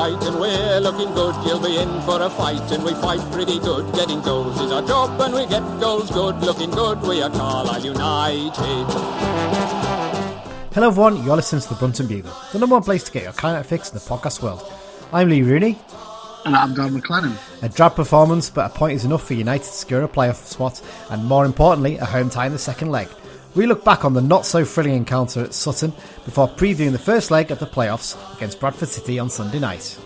white, and we're looking good. You'll be in for a fight, and we fight pretty good. Getting goals is our job, and we get goals good. Looking good, we are Carlisle United. Hello, everyone. You're listening to the Brunton Bugle, the number one place to get your Carlisle fix in the podcast world. I'm Lee Rooney. And I'm Dan MacLennan. A drab performance, but a point is enough for United to secure a playoff spot, and more importantly, a home tie in the second leg. We look back on the not so thrilling encounter at Sutton before previewing the first leg of the playoffs against Bradford City on Sunday night.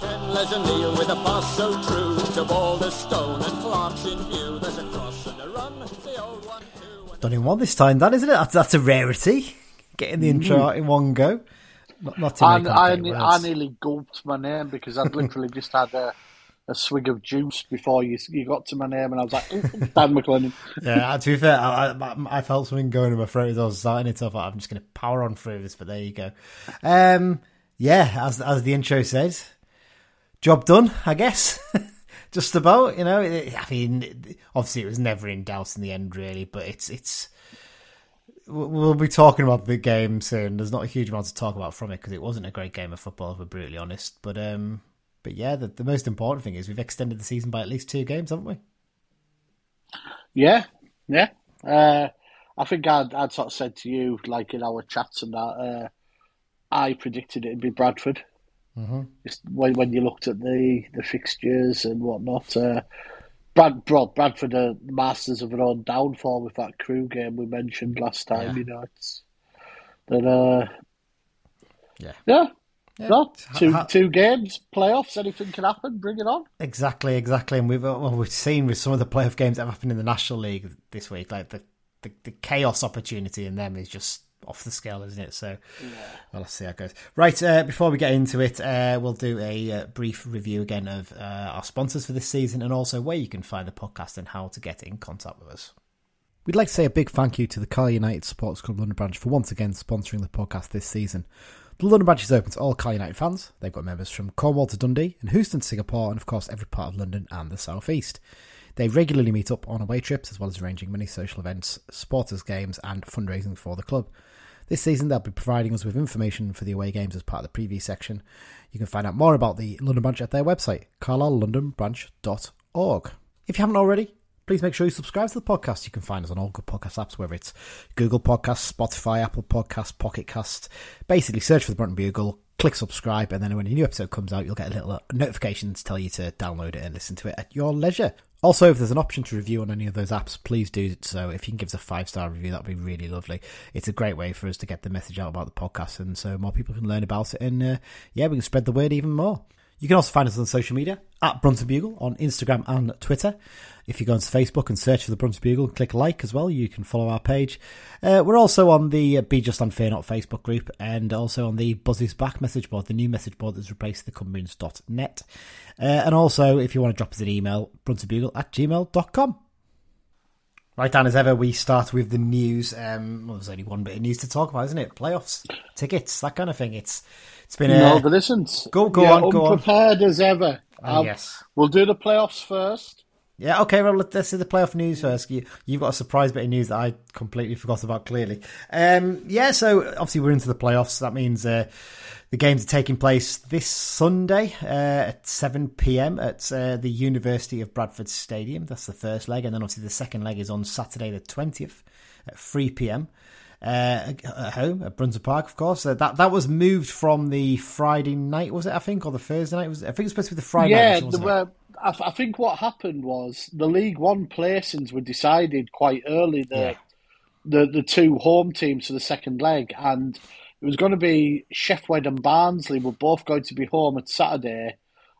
There's a Neil with a pass so true to Boulder Stone and Clark's in view. There's a cross and a run. The old one too. Done in one this time, Dan, isn't it? That's, that's a rarity. Getting the intro mm. out in one go. Not, not too I, many I, I nearly gulped my name because I'd literally just had a, a swig of juice before you you got to my name, and I was like, "Mm, Dan MacLennan. Yeah, to be fair, I, I, I felt something going in my throat as I was starting it. So I thought I'm just going to power on through this, but there you go. Um, yeah, as as the intro says, job done, I guess. just about, you know. It- I mean, obviously, it was never in doubt in the end, really. But it's it's. We'll be talking about the game soon. There's not a huge amount to talk about from it because it wasn't a great game of football, if we're brutally honest. But um, but yeah, the, the most important thing is we've extended the season by at least two games, haven't we? Yeah, yeah. Uh, I think I'd, I'd sort of said to you, like in our chats and that, uh, I predicted it'd be Bradford. Mm-hmm. Just when, when you looked at the, the fixtures and whatnot, uh, Brad, Brad Bradford are masters of their own downfall with that Crewe game we mentioned last time. Yeah. You know, it's that uh, Yeah. yeah. Yeah. No, two Ha- two games, playoffs, anything can happen. Bring it on. Exactly, exactly. And we've well, we've seen with some of the playoff games that have happened in the National League this week, like the, the, the chaos opportunity in them is just off the scale, isn't it? So, well, let's see how it goes. Right, uh, before we get into it, uh, we'll do a uh, brief review again of uh, our sponsors for this season and also where you can find the podcast and how to get in contact with us. We'd like to say a big thank you to the Carlisle United Sports Club London branch for once again sponsoring the podcast this season. The London branch is open to all Carlisle United fans. They've got members from Cornwall to Dundee and Houston to Singapore and of course every part of London and the South East. They regularly meet up on away trips as well as arranging many social events, supporters games and fundraising for the club. This season they'll be providing us with information for the away games as part of the preview section. You can find out more about the London branch at their website, carlisle.londonbranch.org. If you haven't already, please make sure you subscribe to the podcast. You can find us on all good podcast apps, whether it's Google Podcasts, Spotify, Apple Podcasts, Pocket Cast. Basically, search for the Brunton Bugle, click subscribe, and then when a new episode comes out, you'll get a little notification to tell you to download it and listen to it at your leisure. Also, if there's an option to review on any of those apps, please do so. If you can give us a five star review, that'd be really lovely. It's a great way for us to get the message out about the podcast, and so more people can learn about it. And uh, yeah, we can spread the word even more. You can also find us on social media at Brunton Bugle on Instagram and Twitter. If you go onto Facebook and search for the Brunton Bugle, click like as well. You can follow our page. Uh, we're also on the Be Just Fear Not Facebook group and also on the Buzzy's Back message board, the new message board that's replaced the Cumbrians.net. Uh, and also, if you want to drop us an email, bruntonbugle at gmail.com. Right, Dan, as ever, we start with the news. Um, well, there's only one bit of news to talk about, isn't it? Playoffs, tickets, that kind of thing. It's It's been a No, there isn't. Go- go You're on, go on. Unprepared as ever. Um, yes. We'll do the playoffs first. Yeah, okay, well, let- let's see the playoff news first. You, you've got a surprise bit of news that I completely forgot about, clearly. Um, yeah, so obviously we're into the playoffs. That means uh, the games are taking place this Sunday uh, at 7 pm at uh, the University of Bradford Stadium. That's the first leg. And then obviously the second leg is on Saturday, the 20th at 3 pm. Uh, at home at Brunton Park, of course. Uh, that that was moved from the Friday night, was it? I think, or the Thursday night? Was it? I think it was supposed to be the Friday yeah, night. were, I, I think what happened was the League One placings were decided quite early. The Yeah. the the two home teams for the second leg, and it was going to be Sheffield and Barnsley were both going to be home at Saturday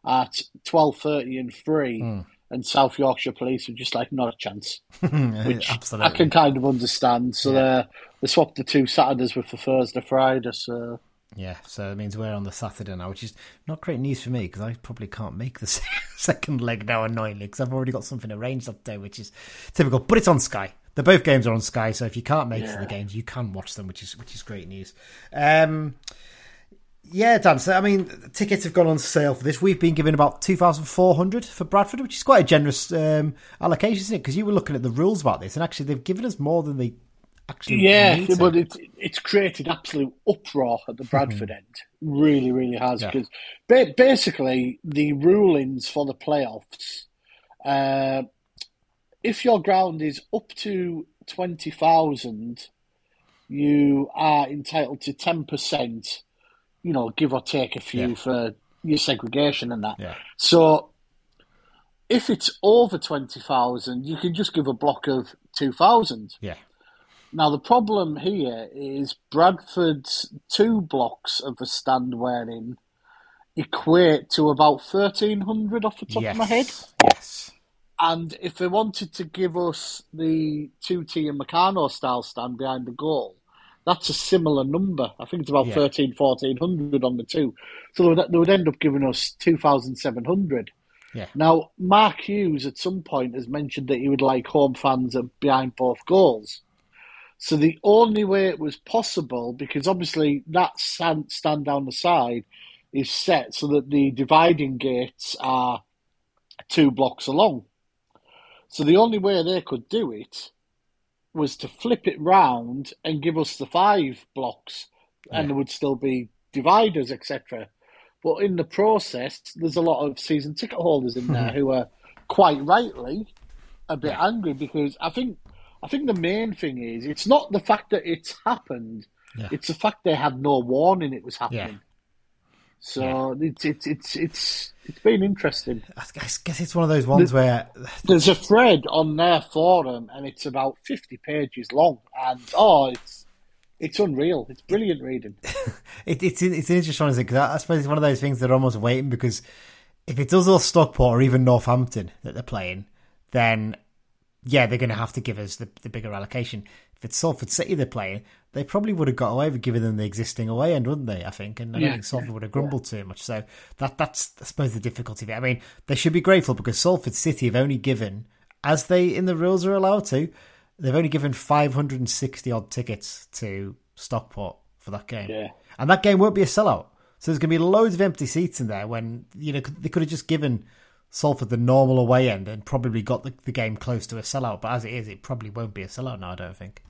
at twelve thirty and three, Hmm. and South Yorkshire Police were just like not a chance, which Absolutely. I can kind of understand. So Yeah. They swapped the two Saturdays with the Thursday Friday. So Yeah, so it means we're on the Saturday now, which is not great news for me because I probably can't make the second leg now, annoyingly, because I've already got something arranged up there, which is typical. But it's on Sky. The both games are on Sky, so if you can't make it to the games, you can watch them, which is which is great news. Um, Yeah, Dan. So, I mean, tickets have gone on sale for this. We've been given about 2,400 for Bradford, which is quite a generous um, allocation, isn't it? Because you were looking at the rules about this, and actually, they've given us more than they actually Yeah, but it's it's created absolute uproar at the Bradford end. Really, really has Yeah. because ba- basically the rulings for the playoffs, uh, if your ground is up to twenty thousand, you are entitled to ten percent. You know, give or take a few Yeah. for your segregation and that. Yeah. So if it's over twenty thousand, you can just give a block of two thousand. Yeah. Now the problem here is Bradford's two blocks of the stand wearing equate to about thirteen hundred off the top yes. of my head. Yes. And if they wanted to give us the two T and Meccano style stand behind the goal, that's a similar number. I think it's about Yeah. thirteen, fourteen hundred 13, 1400 on the two. So they would, they would end up giving us 2,700. Yeah. Now, Mark Hughes at some point has mentioned that he would like home fans behind both goals. So the only way it was possible, because obviously that stand, stand down the side is set so that the dividing gates are two blocks along. So the only way they could do it was to flip it round and give us the five blocks, and there would still be dividers, etc. But in the process, there's a lot of season ticket holders in there who are quite rightly a bit Yeah. angry because I think I think the main thing is it's not the fact that it's happened; Yeah. it's the fact they had no warning it was happening. Yeah. So it's it's it's it's it's been interesting. I guess it's one of those ones where There's a thread on their forum, and it's about fifty pages long, and oh, it's it's unreal. It's brilliant reading. it, it's it's an interesting one, isn't it? 'Cause I, I suppose it's one of those things that are almost waiting because if it does all Stockport or even Northampton that they're playing, then yeah, they're going to have to give us the, the bigger allocation. If it's Salford City they're playing, they probably would have got away with giving them the existing away end, wouldn't they? I think, and I Yeah, think Salford would have grumbled too much. So that that's I suppose the difficulty. I mean, they should be grateful because Salford City have only given, as they in the rules are allowed to, they've only given 560 odd tickets to Stockport for that game. Yeah. And that game won't be a sellout. So there's going to be loads of empty seats in there when, you know, they could have just given Salford the normal away end and probably got the, the game close to a sellout. But as it is, it probably won't be a sellout now, I don't think,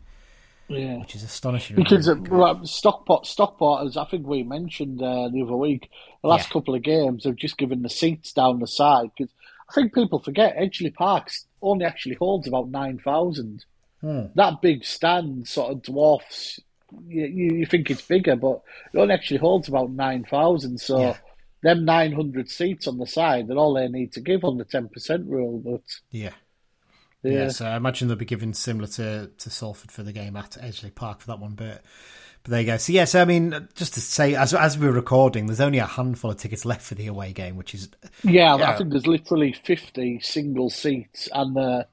Yeah. which is astonishing. Because uh, well, Stockport, Stockport, as I think we mentioned uh, the other week, the last Yeah. couple of games have just given the seats down the side. Because I think people forget Edgeley Park's only actually holds about nine thousand. Hmm. That big stand sort of dwarfs. You, you, you think it's bigger, but it only actually holds about nine thousand. So Yeah. Them nine hundred seats on the side, they're all they need to give on the ten percent rule. But yeah. yeah, Yeah, so I imagine they'll be given similar to, to Salford for the game at Edgeley Park for that one. But but there you go. So yeah, so I mean, just to say, as as we're recording, there's only a handful of tickets left for the away game, which is yeah, Yeah. I think there's literally fifty single seats and uh,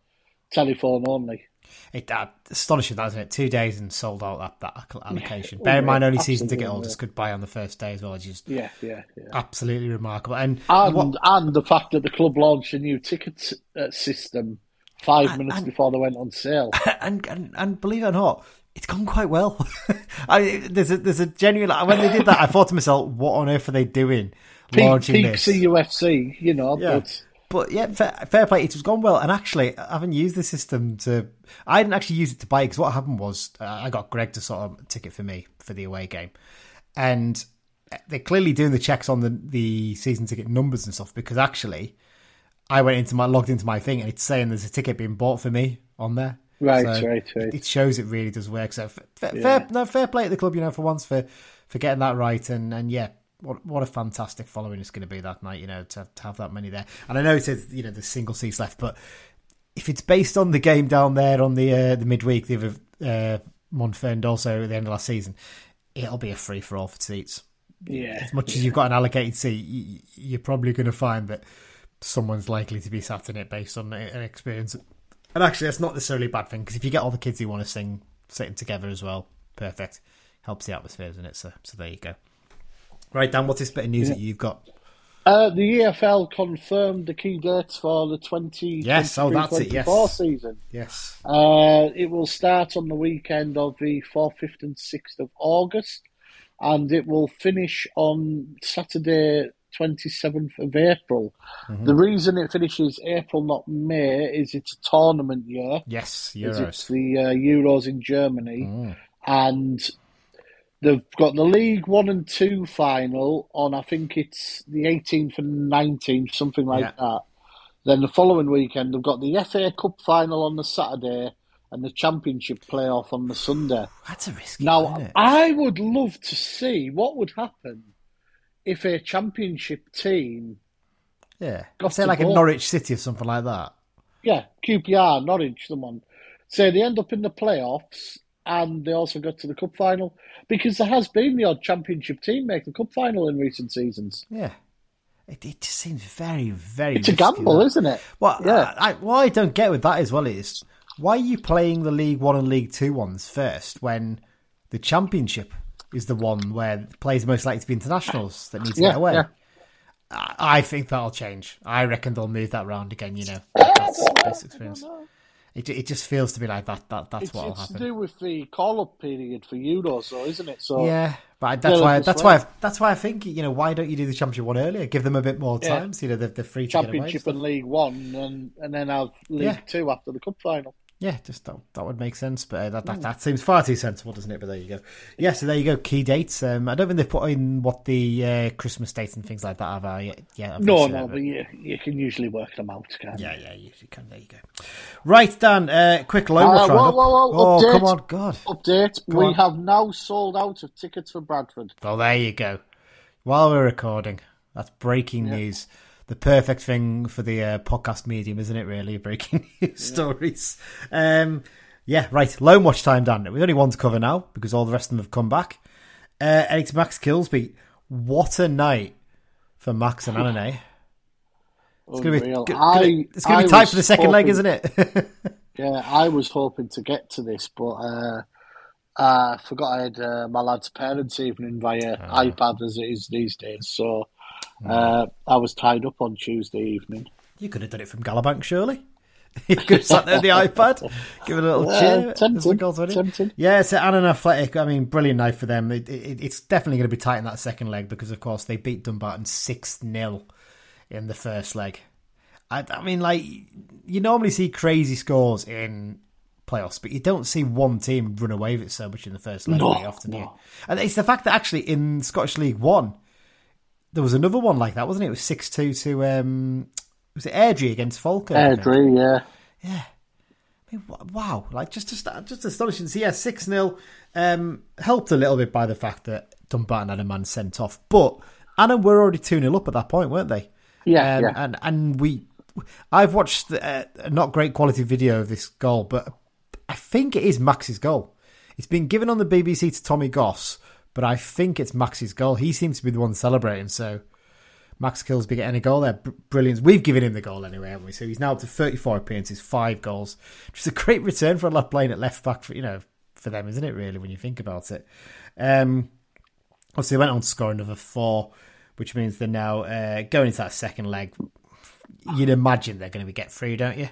telephone only. It, uh, astonishing, that, isn't it? Two days and sold out that, that allocation. Yeah, Bear in mind, only season ticket holders could buy on the first day as well. It's just Yeah, yeah, yeah. absolutely remarkable. And, And what, and the fact that the club launched a new ticket uh, system five And- minutes and- before they went on sale. and, and and believe it or not, it's gone quite well. I, there's a there's a genuine when they did that, I thought to myself, what on earth are they doing Peak, launching peak this? CUFC, you know, Yeah. but But yeah, fair, fair play. It was gone well, and actually, I haven't used the system to. I didn't actually use it to buy because what happened was uh, I got Greg to sort of ticket for me for the away game, and they're clearly doing the checks on the the season ticket numbers and stuff because actually, I went into my logged into my thing and it's saying there's a ticket being bought for me on there. Right, So right, right. It shows it really does work. So fa- fa- Yeah. fair, no, fair play at the club, you know, for once for for getting that right. And and yeah, what what a fantastic following it's going to be that night. You know, to, to have that many there. And I know it says you know there's single seats left, but if it's based on the game down there on the uh, the midweek, the other uh, Montfern also at the end of last season, it'll be a free for all for seats. yeah. As much as you've got an allocated seat, you, you're probably going to find that someone's likely to be sat in it based on an experience. And actually, that's not necessarily a bad thing because if you get all the kids who want to sing sitting together as well, perfect. Helps the atmosphere, doesn't it? So, so there you go. Right, Dan, what's this bit of news that you've got? Uh, the EFL confirmed the key dates for the 20 Yes, oh, that's it, yes. season. Yes. Uh, it will start on the weekend of the 4th, 5th, and 6th of August. and it will finish on Saturday, 27th of April. The reason it finishes April, not May, is it's a tournament year. Yes, Euros. It's the uh, Euros in Germany, Mm. and they've got the League One and Two final on. I think it's the 18th and 19th, something like Yeah. that. Then the following weekend, they've got the FA Cup final on the Saturday and the Championship playoff on the Sunday. That's a risky Now, one, isn't it? I would love to see what would happen if a Championship team, yeah. got Say like a. Norwich City or something like that. yeah, QPR, Norwich, someone, say they end up in the playoffs and they also got to the cup final because there has been the odd Championship team make the cup final in recent seasons. Yeah. It, it just seems very, very. It's a risky, gamble, that. isn't it? Well, Yeah. I, I, what I don't get with that as well is why are you playing the League One and League Two ones first when the Championship is the one where the players most likely to be internationals that need to Yeah, get away? yeah. I, I think that'll change. I reckon they'll move that round again. You know, that's best experience. It, it just feels to me like that. That that's what'll it's to do with the call-up period for Euros, though, isn't it? So Yeah, but I- that's why that's right. why that's why I think you know why don't you do the championship one earlier? Give them a bit more Yeah. time. So, you know they're, they're free and Championship stuff. and League One, and and then have League Yeah. Two after the cup final. Yeah, just that, that would make sense, but uh, that, Hmm. that that seems far too sensible, doesn't it? But there you go. Yeah, so there you go. Key dates. Um, I don't think they've put in what the uh, Christmas dates and things like that have. Uh, yet, yeah, I'm No, sure, no, but you you can usually work them out, can you? yeah, yeah, you you can. There you go. Right, Dan. Uh, quick loan Uh, watch whoa, roundup. whoa, whoa, Oh, update. come on, God. Update: Go We on. have now sold out of tickets for Bradford. Well, there you go. While we're recording, that's breaking news. The perfect thing for the uh, podcast medium, isn't it? Really, breaking news stories. Um, yeah, right. Loan watch time, Dan. We've only one to cover now because all the rest of them have come back. Uh, Eric Max Kilsby. What a night for Max and Annan. It's gonna be, Unreal. gonna- I- it's gonna be tight for the second leg, isn't it? Yeah, I was hoping to get to this, but uh, I forgot I had uh, my lad's parents' evening via Ah. iPad as it is these days. So uh, I was tied up on Tuesday evening. you could have done it from Galabank, surely. you could have sat there with the iPad, give it a little cheer. the tempting, goals went in. tempting. Yeah, it's an Athletic. I mean, brilliant night for them. It, it, it's definitely going to be tight in that second leg because, of course, they beat Dumbarton 6 0 in the first leg. I, I mean, like, you normally see crazy scores in playoffs, but you don't see one team run away with it so much in the first leg No, very often. do you? no. And it's the fact that actually in Scottish League One, there was another one like that, wasn't it? It was 6 2 to, um, was it Airdrie against think? Airdrie, yeah. Yeah. I mean, wow, like just just, just astonishing. So yeah, six 0 um, helped a little bit by the fact that Dumbarton had a man sent off, but Annan were already two 0 up at that point, weren't they? Yeah, um, yeah. And and we, I've watched uh, a not great quality video of this goal, but I think it is Max's goal. It's been given on the BBC to Tommy Goss, but I think it's Max's goal. He seems to be the one celebrating, so. Max Kilsby getting a goal there. Br- Brilliant. We've given him the goal anyway, haven't we? So he's now up to 34 appearances, five goals, is a great return for a lad playing at left back for, you know, for them, isn't it, really, when you think about it? Um, obviously, they went on to score another four, which means they're now uh, going into that second leg. You'd imagine they're going to be get through, don't you?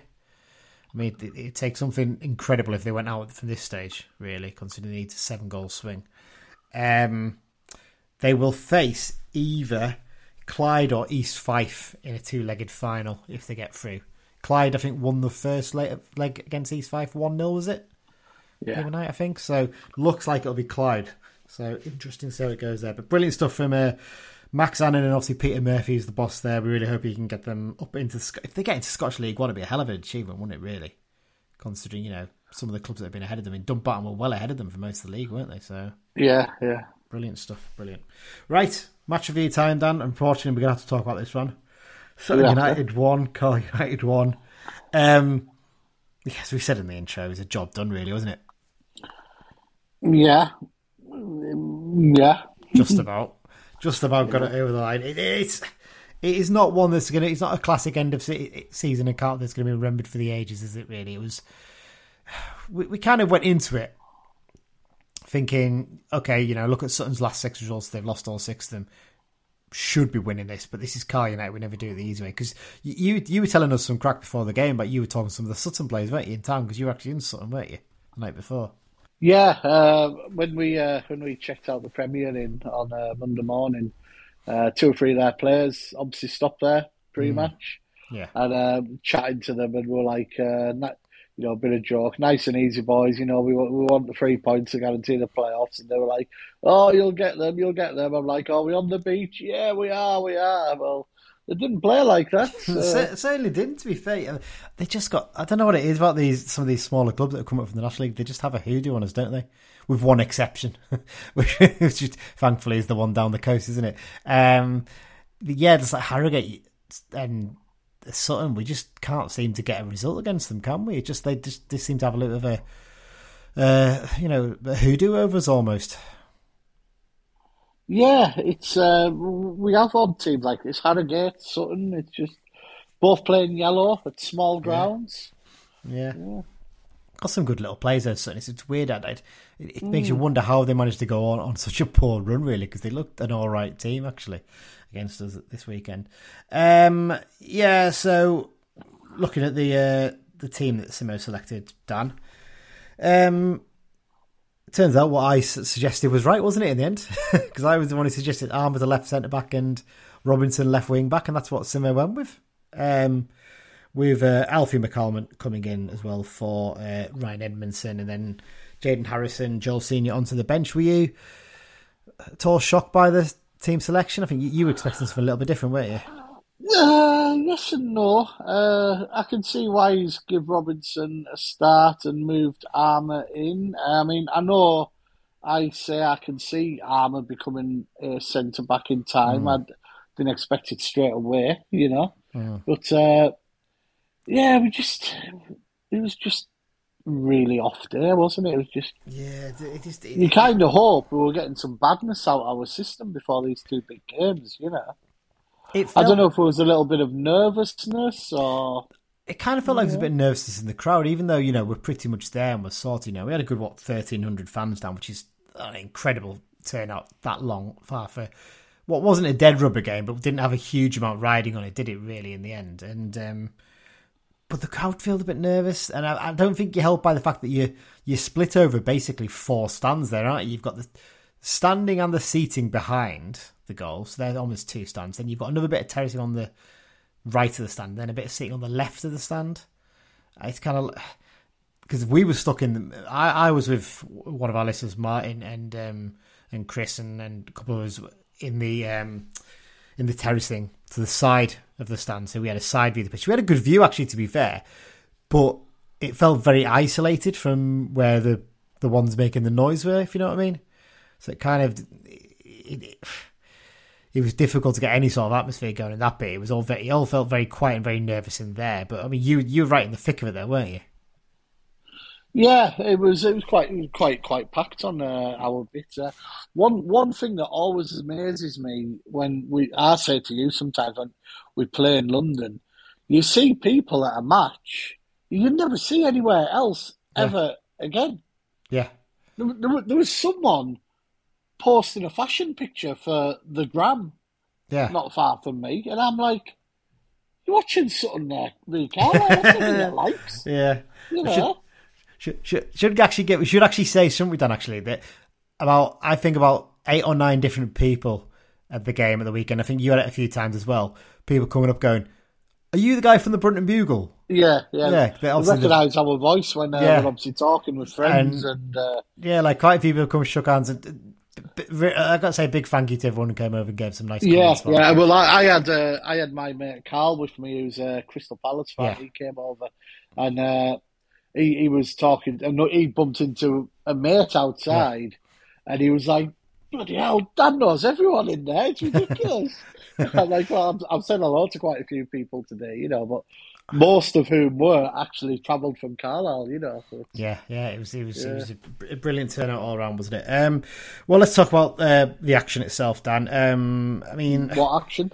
I mean, it, it takes something incredible if they went out from this stage, really, considering they need a seven goal swing. Um, they will face either Clyde or East Fife in a two legged final if they get through. Clyde, I think, won the first leg, against East Fife 1 0, was it? The Yeah. other night, I think. So, looks like it'll be Clyde. So, interesting to see how it goes there. But brilliant stuff from uh, Max Annan and obviously Peter Murphy is the boss there. We really hope he can get them up into. Sc- If they get into Scottish League, One, it'd be a hell of an achievement, wouldn't it, really? Considering, you know, some of the clubs that have been ahead of them. In Dumbarton were well ahead of them for most of the league, weren't they? So, Yeah, yeah. Brilliant stuff. Brilliant. Right. Match of your time, Dan. Unfortunately, we're going to have to talk about this one. Sutton Yeah. United won. Carlisle United won. Um, yes, we said in the intro, it was a job done, really, wasn't it? Yeah. Yeah. Just about. Just about got it over the line. It's. It is not one that's going to. It's not a classic end of se- season account that's going to be remembered for the ages, is it? Really, it was. We, we kind of went into it thinking, okay, you know, look at Sutton's last six results; they've lost all six of them. Should be winning this, but this is Carlisle United. We never do it the easy way because you you were telling us some crack before the game, but you were talking to some of the Sutton players, weren't you, in town? Because you were actually in Sutton, weren't you, the night before? Yeah, uh, when we uh, when we checked out the Premier Inn on uh, Monday morning, uh, two or three of their players obviously stopped there pre-match, Yeah. and um, chatting to them, and we're like, uh, you know, a bit of joke, nice and easy, boys. You know, we want we want the three points to guarantee the playoffs, and they were like, oh, you'll get them, you'll get them. I'm like, oh, we on the beach? Yeah, we are, we are. Well, they didn't play like that. so- certainly didn't. To be fair, they just got. I don't know what it is about these some of these smaller clubs that have come up from the National League. They just have a hoodoo on us, don't they? With one exception, which which thankfully is the one down the coast, isn't it? Um, yeah, there's like Harrogate and Sutton. We just can't seem to get a result against them, can we? It just they just they seem to have a little bit of a, uh, you know, a hoodoo over us almost. Yeah, it's uh, we have odd teams like this. Harrogate, Sutton. It's just both playing yellow at small grounds. Yeah. Got some good little players there, Sutton. It's, it's weird. It, it, it makes you wonder how they managed to go on, on such a poor run, really, because they looked an all right team, actually, against us this weekend. Um, yeah, so looking at the uh, the team that Simmo selected, Dan, um, turns out what I suggested was right, wasn't it, in the end? Because I was the one who suggested Armer a left centre back and Robinson left wing back, and that's what Simmo went with. Um, with uh, Alfie McCalmont coming in as well for uh, Ryan Edmondson, and then Jaden Harrison, Joel Senior onto the bench. Were you at all shocked by the team selection? I think you, you were expecting something a little bit different, weren't you? Uh, yes and no. Uh, I can see why he's give Robinson a start and moved Armer in. I mean, I know I say I can see Armer becoming a centre back in time. I didn't expect it straight away, you know. But uh, yeah, we just it was just really off there, wasn't it? It was just Yeah, it just you kind of hope we were getting some badness out of our system before these two big games, you know. it I don't know if it was a little bit of nervousness or It kind of felt like there was a bit of nervousness in the crowd, even though you know we're pretty much there and we're sorted. You know, we had a good what thirteen hundred fans down, which is an incredible turnout that long far for what wasn't a dead rubber game, but didn't have a huge amount riding on it, did it? Really, in the end, and um, but the crowd felt a bit nervous, and I, I don't think you're helped by the fact that you you split over basically four stands there, aren't you? You've got the standing and the seating behind the goal, so they're almost two stands. Then you've got another bit of terracing on the right of the stand, then a bit of seating on the left of the stand. It's kind of because we were stuck in. The, I I was with one of our listeners, Martin and um, and Chris, and, and a couple of us in the um, in the terracing to the side of the stand. So we had a side view of the pitch. We had a good view, actually, to be fair, but it felt very isolated from where the the ones making the noise were. If you know what I mean. So it kind of it, it, it was difficult to get any sort of atmosphere going in that bit. It was all very, it all felt very quiet and very nervous in there. But I mean, you you were right in the thick of it there, weren't you? Yeah, it was it was quite it was quite quite packed on uh, our bit. Uh, one one thing that always amazes me when we I say to you sometimes when we play in London, you see people at a match you never see anywhere else Yeah. ever again. Yeah, There, there, there was someone posting a fashion picture for the gram yeah. not far from me, and I'm like, "You're watching something there, Rick? That's likes, Yeah. you know." Should, should, should actually get we should actually say shouldn't we Dan actually that about I think about eight or nine different people at the game at the weekend. I think you had it a few times as well. People coming up going, "Are you the guy from the Brunton Bugle?" Yeah, yeah. Yeah, they they obviously- recognise our voice when uh, Yeah. we're obviously talking with friends, And- and, uh, Yeah, like quite a few people come shook hands and. I got to say, a big thank you to everyone who came over and gave some nice yeah, yeah. Well, I, I had uh, I had my mate Carl with me, who's a Crystal Palace fan. Yeah. He came over, and uh, he he was talking, and he bumped into a mate outside, and he was like, "Bloody hell, Dan knows everyone in there. It's ridiculous." I'm like, "Well, I'm, I'm saying hello to quite a few people today, you know, but." Most of whom were actually travelled from Carlisle, you know. So Yeah, yeah, it was it was Yeah. it was a a brilliant turnout all around, wasn't it? Um, well, let's talk about uh, the action itself, Dan. Um, I mean, what action?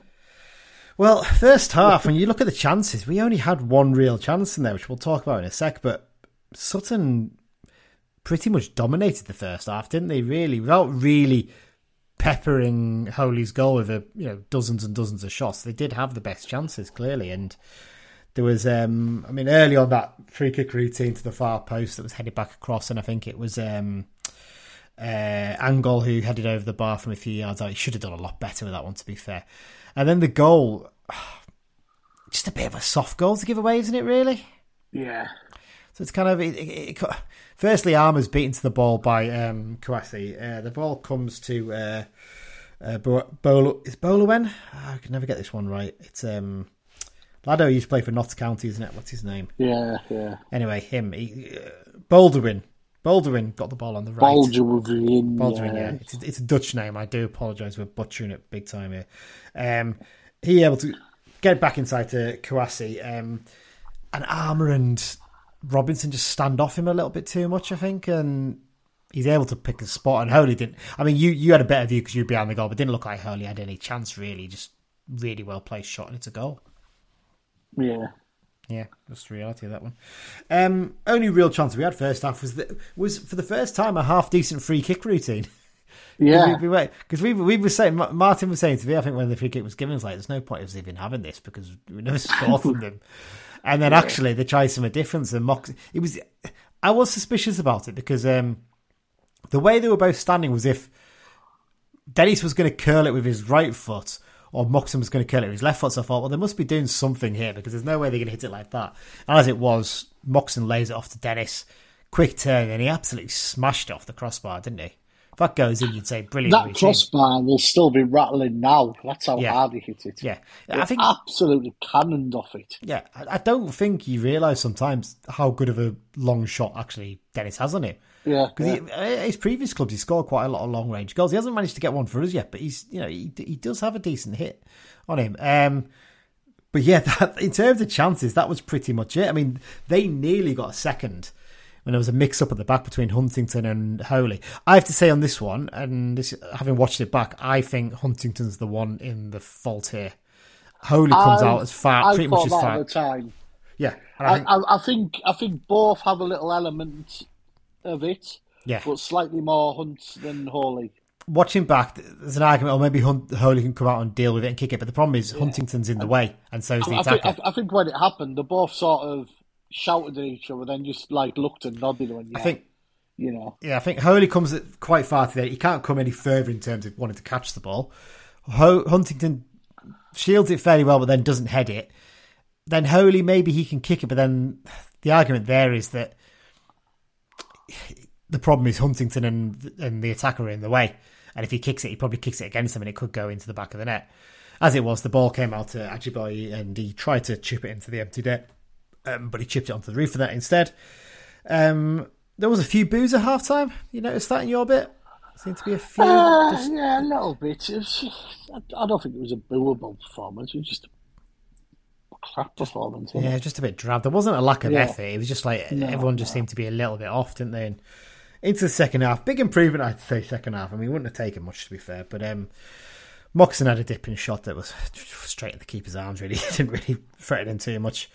Well, first half, when you look at the chances, we only had one real chance in there, which we'll talk about in a sec. But Sutton pretty much dominated the first half, didn't they? Really, without really peppering Holy's goal with a, you know dozens and dozens of shots. They did have the best chances, clearly, and There was, um, I mean, early on that free kick routine to the far post that was headed back across, and I think it was um, uh, who headed over the bar from a few yards out. He should have done a lot better with that one, to be fair. And then the goal, just a bit of a soft goal to give away, isn't it? Really? Yeah. So it's kind of it, it, it, firstly, Armer's beaten to the ball by um, Kouassi. Uh, the ball comes to uh, uh, Bolo. Is Bolowen? Oh, I can never get this one right. It's um, Lado used to play for Notts County, isn't it? What's his name? Yeah, yeah. Anyway, him. He, uh, Boldewin. Boldewin got the ball on the right. Boldewin. Boldewin, yeah. It's, a, it's a Dutch name. I do apologise for butchering it big time here. Um, he able to get back inside to Kouassi. Um, and Armer and Robinson just stand off him a little bit too much, I think, and he's able to pick a spot. And Holy didn't. I mean, you you had a better view because you were behind the goal, but didn't look like Holy had any chance really. Just really well placed shot, and it's a goal. Yeah. Yeah, that's the reality of that one. Um, only real chance we had first half was that was for the first time a half decent free kick routine. Yeah, because we, we, we were saying Martin was saying to me, I think when the free kick was given, it was like there's no point of us even having this because we never score from them. And then yeah. actually they tried some difference and mock. It was I was suspicious about it because um, the way they were both standing was if Dennis was going to curl it with his right foot or Moxon was going to curl it with his left foot. So I thought, well, they must be doing something here because there's no way they're going to hit it like that. And as it was, Moxon lays it off to Dennis. Quick turn, and he absolutely smashed it off the crossbar, didn't he? If that goes in, you'd say brilliant. That routine. crossbar will still be rattling now. That's how yeah. hard he hit it. Yeah, it I think absolutely cannoned off it. Yeah, I don't think you realise sometimes how good of a long shot actually Dennis has on it. Yeah, because yeah. his previous clubs he scored quite a lot of long range goals. He hasn't managed to get one for us yet, but he's you know he he does have a decent hit on him. Um, but yeah, that, in terms of chances, that was pretty much it. I mean, they nearly got a second when there was a mix up at the back between Huntington and Holy. I have to say on this one, and this, having watched it back, I think Huntington's the one in the fault here. Holy comes I, out as far, I pretty much as far. the time. Yeah, I think, I, I, think I think both have a little element of it. Yeah, but slightly more Hunt than Holy. Watching back, there's an argument, or maybe Hunt, Holy can come out and deal with it and kick it. But the problem is yeah. Huntington's in the way, and so is the attacker. Think, I, think when it happened, they both sort of shouted at each other, then just like looked and nodded when yeah, I think you know. Yeah, I think Holy comes quite far today. He can't come any further in terms of wanting to catch the ball. Ho- Huntington shields it fairly well, but then doesn't head it. Then Holy maybe he can kick it, but then the argument there is that the problem is Huntington and and the attacker are in the way, and if he kicks it, he probably kicks it against him, and it could go into the back of the net. As it was, the ball came out to Ajiboye, and he tried to chip it into the empty net um, but he chipped it onto the roof of that instead. Um, there was a few boos at half time. You noticed that in your bit? Seemed to be a few. Uh, just... Yeah, a little bit. Was, I don't think it was a booable performance. It was just a crap performance. Yeah, it? just a bit drab. There wasn't a lack of yeah. effort. It was just like no, everyone just no. seemed to be a little bit off, didn't they? And into the second half, big improvement, I'd say. Second half. I mean, it wouldn't have taken much to be fair, but um, Moxon had a dipping shot that was straight at the keeper's arms. Really, didn't really threaten him too much.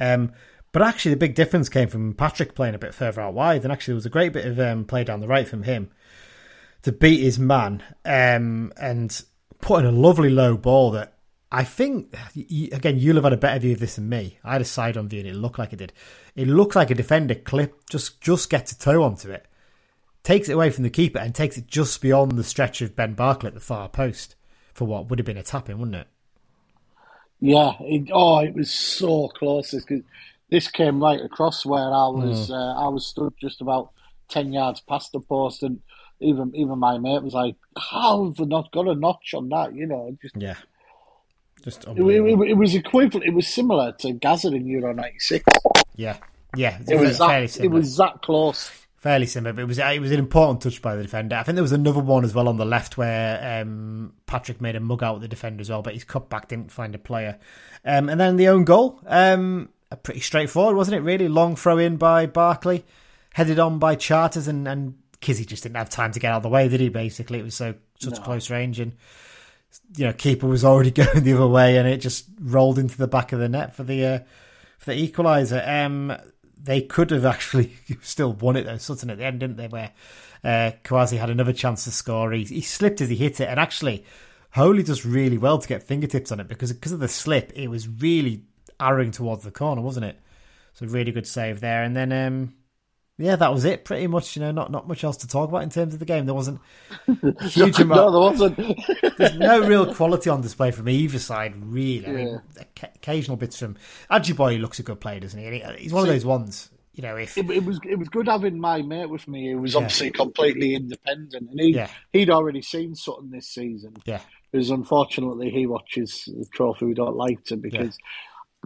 Um, but actually, the big difference came from Patrick playing a bit further out wide, and actually, there was a great bit of um, play down the right from him to beat his man um, and put in a lovely low ball that I think, again, you'll have had a better view of this than me. I had a side on view and it looked like it did. It looked like a defender clip, just, just gets a toe onto it, takes it away from the keeper, and takes it just beyond the stretch of Ben Barclay at the far post for what would have been a tapping, wouldn't it? Yeah, it, oh, it was so close. This, this came right across where I was. Mm. Uh, I was stood just about ten yards past the post, and even even my mate was like, "How have they not got a notch on that?" You know, just yeah, just it, it, it was equivalent. It was similar to Gazza in Euro '96. Yeah, yeah, it was that. It was that close fairly similar. But it was it was an important touch by the defender. I think there was another one as well on the left where um, Patrick made a mug out with the defender as well, but his cut back didn't find a player. Um, and then the own goal, um, pretty straightforward, wasn't it? Really long throw in by Barclay, headed on by Charters, and and Kizzi just didn't have time to get out of the way, did he? Basically, it was so such no. close range and. You know, keeper was already going the other way, and it just rolled into the back of the net for the uh, for the equaliser. Um, they could have actually still won it though, Sutton at the end, didn't they? Where uh, Kouassi had another chance to score. He, he slipped as he hit it, and actually, Holy does really well to get fingertips on it because because of the slip. It was really arrowing towards the corner, wasn't it? So really good save there. And then, um, yeah, that was it. Pretty much, you know, not not much else to talk about in terms of the game. There wasn't a huge amount. no, there wasn't. There's no real quality on display from either side, really. I mean, occasional bits from Boy looks a good player, doesn't he? And he- uh, He's one of those ones, you know. If it, it was it was good having my mate with me who was Yeah. obviously completely independent and he Yeah. he'd already seen Sutton this season. yeah, Because unfortunately he watches the trophy we don't like to because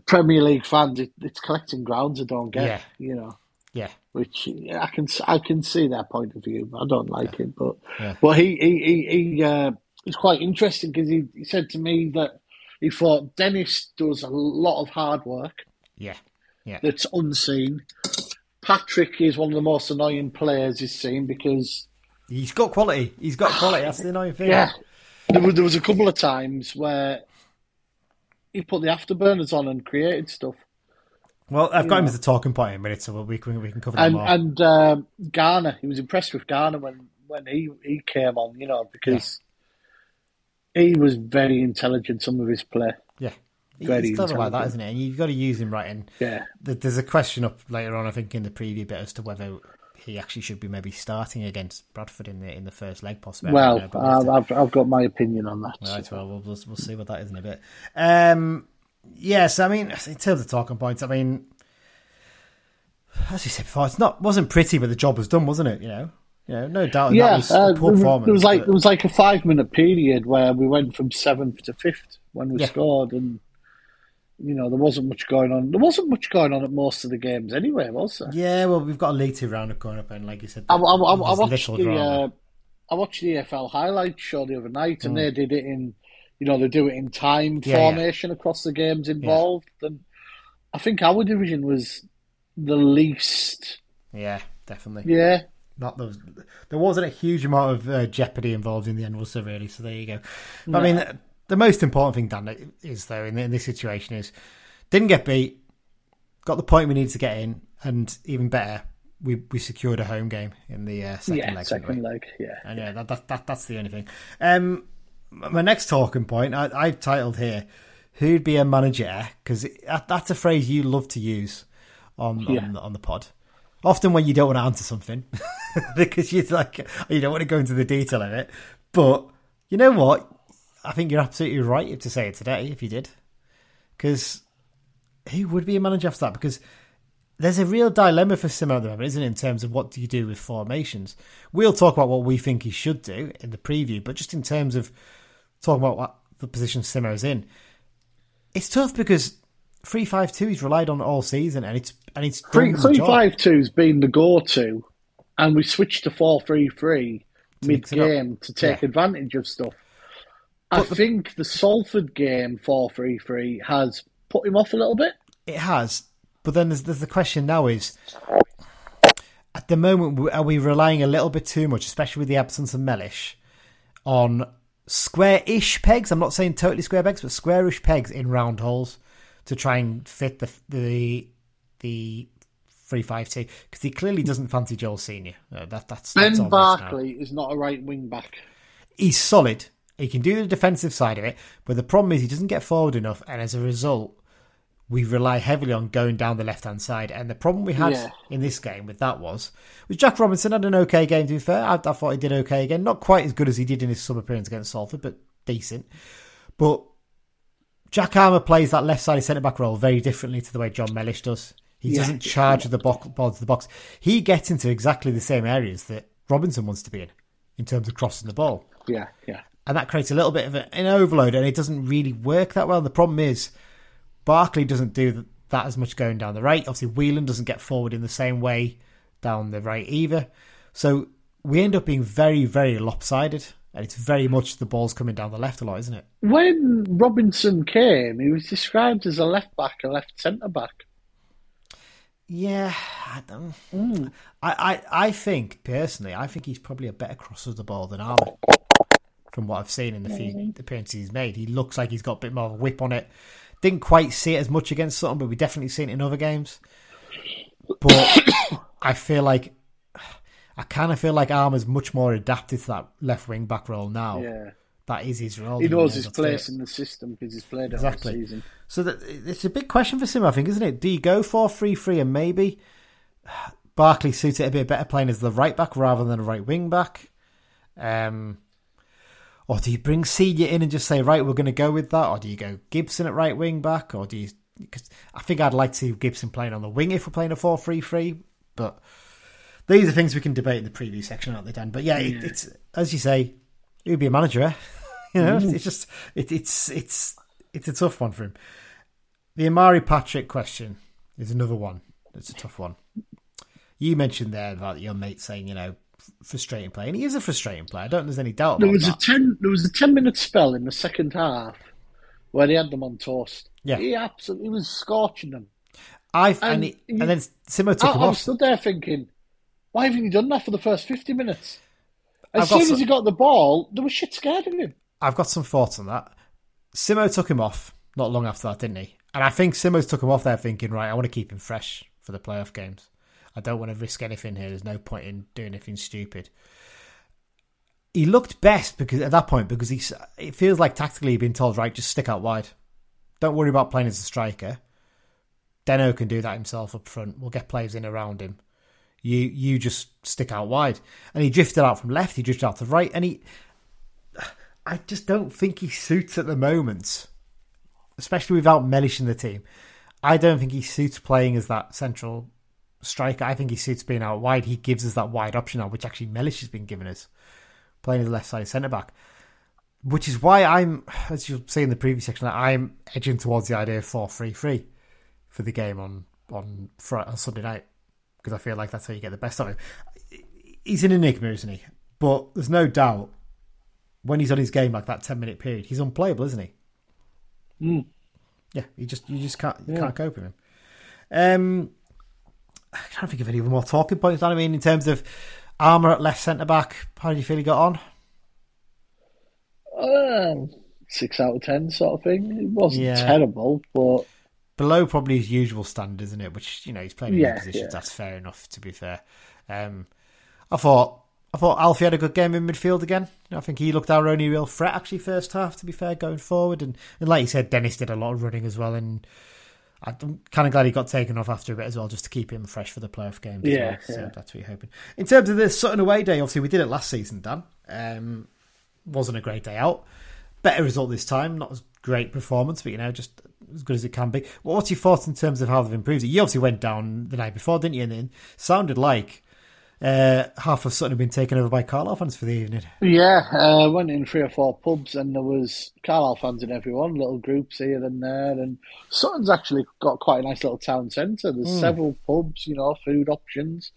Premier League fans it, it's collecting grounds I don't get. Yeah. You know. Yeah, Which I can I can see that point of view. I don't like it, but Yeah. but he he he, he uh, it's quite interesting because he, he said to me that he thought Dennis does a lot of hard work yeah, yeah, that's unseen. Patrick is one of the most annoying players he's seen because he's got quality. He's got quality. That's the annoying thing. yeah, there was, there was a couple of times where he put the afterburners on and created stuff. Well, I've got him as a talking point in a minute, so we can we can cover that and more. and um, Garner, he was impressed with Garner when when he he came on, you know, because he was very intelligent. Some of his play, yeah, very he's clever like that, isn't it? And you've got to use him right. And yeah, there's a question up later on, I think, in the preview bit as to whether he actually should be maybe starting against Bradford in the in the first leg, possibly. Well, know, but we'll have to- I've, I've I've got my opinion on that. Right, well, we'll, we'll, we'll see what that is in a bit. Um, yes, I mean, in terms of talking points, I mean, as you said before, it's not wasn't pretty, but the job was done, wasn't it? You know, you know, no doubt that yeah, was uh, a poor there, performance. there was like but- there was like a five minute period where we went from seventh to fifth when we Yeah. scored, and you know there wasn't much going on. There wasn't much going on at most of the games anyway, was there? yeah, well, we've got a league two round coming up, and like you said, I, I, I, I watched the uh, I watched the EFL highlights show the other night, and Mm. they did it in, you know, they do it in time Yeah, yeah. formation across the games involved, and I think our division was the least. yeah, definitely. Yeah, Not those. There wasn't a huge amount of uh, jeopardy involved in the end, was there? Really? So there you go. But, I mean, the most important thing, Dan, is though in, in this situation is didn't get beat, got the point we needed to get in, and even better, we we secured a home game in the uh, second yeah, leg. didn't second leg, yeah. And yeah, that, that, that that's the only thing. Um, my next talking point, I, I've titled here, "Who'd be a manager?" Because that, that's a phrase you love to use on Yeah. on, the, on the pod. Often when you don't want to answer something, because you're like you don't want to go into the detail of it. But you know what? I think you're absolutely right to say it today if you did, because who would be a manager after that? Because there's a real dilemma for Simmo at the moment, isn't it, in terms of what do you do with formations? We'll talk about what we think he should do in the preview, but just in terms of talking about what the position Simmo's in, it's tough because three five two he's relied on all season, and it's and it's three, the three five two's been the go to, and we switched to four three three mid mix it up. game to take Yeah. advantage of stuff. I think the Salford game four three three has put him off a little bit. It has, but then there's, there's the question now is. At the moment, are we relying a little bit too much, especially with the absence of Mellish, on square-ish pegs? I'm not saying totally square pegs, but square-ish pegs in round holes to try and fit the the the three five two because he clearly doesn't fancy Joel Senior. Uh, that that's Ben that's obvious now. Barclay is not a right wing back. He's solid. He can do the defensive side of it, but the problem is he doesn't get forward enough, and as a result, we rely heavily on going down the left hand side. And the problem we had Yeah. in this game with that was was Jack Robinson had an okay game. To be fair, I, I thought he did okay again. Not quite as good as he did in his sub appearance against Salford, but decent. But Jack Armer plays that left sided centre back role very differently to the way John Mellish does. He Yeah. doesn't charge the bo- ball to the box. He gets into exactly the same areas that Robinson wants to be in, in terms of crossing the ball Yeah, yeah. and that creates a little bit of an overload, and it doesn't really work that well. And the problem is, Barclay doesn't do that as much going down the right. Obviously, Whelan doesn't get forward in the same way down the right either. So we end up being very, very lopsided, and it's very much the ball's coming down the left a lot, isn't it? When Robinson came, he was described as a left back, a left centre back. Yeah, I, don't, hmm. I, I, I think personally, I think he's probably a better crosser of the ball than Armer. From what I've seen in the few appearances he's made, he looks like he's got a bit more of a whip on it. Didn't quite see it as much against Sutton, but we definitely seen it in other games. But I feel like I kind of feel like Armer's much more adapted to that left wing back role now Yeah. that is his role. He knows his it. place in the system because he's played Exactly. all season. So that, it's a big question for Sim, I think, isn't it? Do you go for three three and maybe Barclay suits it a bit better playing as the right back rather than a right wing back? Um, or do you bring Senior in and just say, right, we're going to go with that? Or do you go Gibson at right wing back? Or do you? Because I think I'd like to see Gibson playing on the wing if we're playing a four three three. But these are things we can debate in the preview section, aren't they, Dan? But yeah, It, it's as you say, he would be a manager. eh? You know, it's just it, it's it's it's a tough one for him. The Amari Patrick question is another one. It's a tough one. You mentioned there about your mate saying, you know, frustrating play, and he is a frustrating player. I don't think there's any doubt There about was a ten. There was a ten minute spell in the second half where he had them on toast. Yeah. he absolutely was scorching them. I and, and he, and then Simmo I, took him I off. was stood there thinking, why haven't you done that for the first fifty minutes? As I've soon some- as he got the ball, they were shit scared of him. I've got some thoughts on that. Simmo took him off not long after that, didn't he? And I think Simmo's took him off there thinking, right, I want to keep him fresh for the playoff games. I don't want to risk anything here. There's no point in doing anything stupid. He looked best because at that point because he's. It feels like tactically he'd been told, right, just stick out wide. Don't worry about playing as a striker. Deno can do that himself up front. We'll get players in around him. You you just stick out wide. And he drifted out from left. He drifted out to right, and he I just don't think he suits at the moment, especially without Mellish in the team. I don't think he suits playing as that central striker. I think he suits being out wide. He gives us that wide option now, which actually Mellish has been giving us, playing as a left side centre back. Which is why I'm, as you'll see in the previous section, I'm edging towards the idea of 4 3 3 for the game on, on, Fri on Sunday night, because I feel like that's how you get the best out of him. He's an enigma, isn't he? But there's no doubt when he's on his game like that ten minute period, he's unplayable, isn't he? Mm. Yeah, you just you just can't you Yeah. can't cope with him. Um, I can't think of any more talking points. I mean, in terms of Armer at left centre back, how do you feel he got on? Um, six out of ten sort of thing. It wasn't Yeah. terrible, but Below probably his usual standard, isn't it? Which you know he's playing in Yeah, positions. yeah. That's fair enough. To be fair, um, I thought I thought Alfie had a good game in midfield again. You know, I think he looked our only real threat actually first half. To be fair, going forward, and, and like you said, Dennis did a lot of running as well, and I'm kind of glad he got taken off after a bit as well, just to keep him fresh for the playoff games. as Yeah, well. So yeah. that's what you're hoping. In terms of the Sutton away day, obviously we did it last season, Dan. Um, wasn't a great day out. Better result this time, not as great performance, but you know, just as good as it can be. Well, what's your thoughts in terms of how they've improved it? You obviously went down the night before, didn't you? And it sounded like uh, half of Sutton had been taken over by Carlisle fans for the evening. yeah, uh, went in three or four pubs and there was Carlisle fans in everyone, little groups here and there, and Sutton's actually got quite a nice little town centre. There's Hmm. several pubs, you know, food options,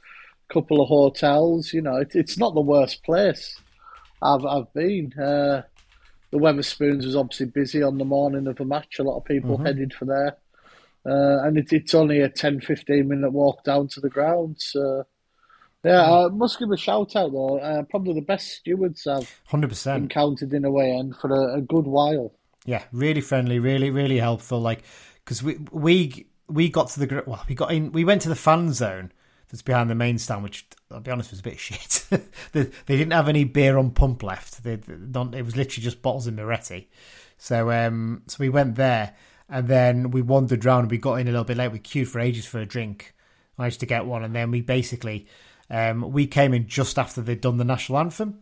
a couple of hotels. You know, it, it's not the worst place I've I've been. Uh, the Wetherspoons was obviously busy on the morning of the match. A lot of people Mm-hmm. headed for there. Uh, and it, it's only a 10 15 minute walk down to the ground. So, yeah, I must give a shout out though. Uh, probably the best stewards I've 100%. encountered in a way end for a, a good while. Yeah, really friendly, really, really helpful. Like, because we we we got to the well, we got in, we went to the fan zone that's behind the main stand, which I'll be honest was a bit shit. they, they didn't have any beer on pump left. They, they don't, it was literally just bottles of Moretti. So um, so we went there, and then we wandered around. and We got in a little bit late. We queued for ages for a drink. I managed to get one, and then we basically um, we came in just after they'd done the national anthem.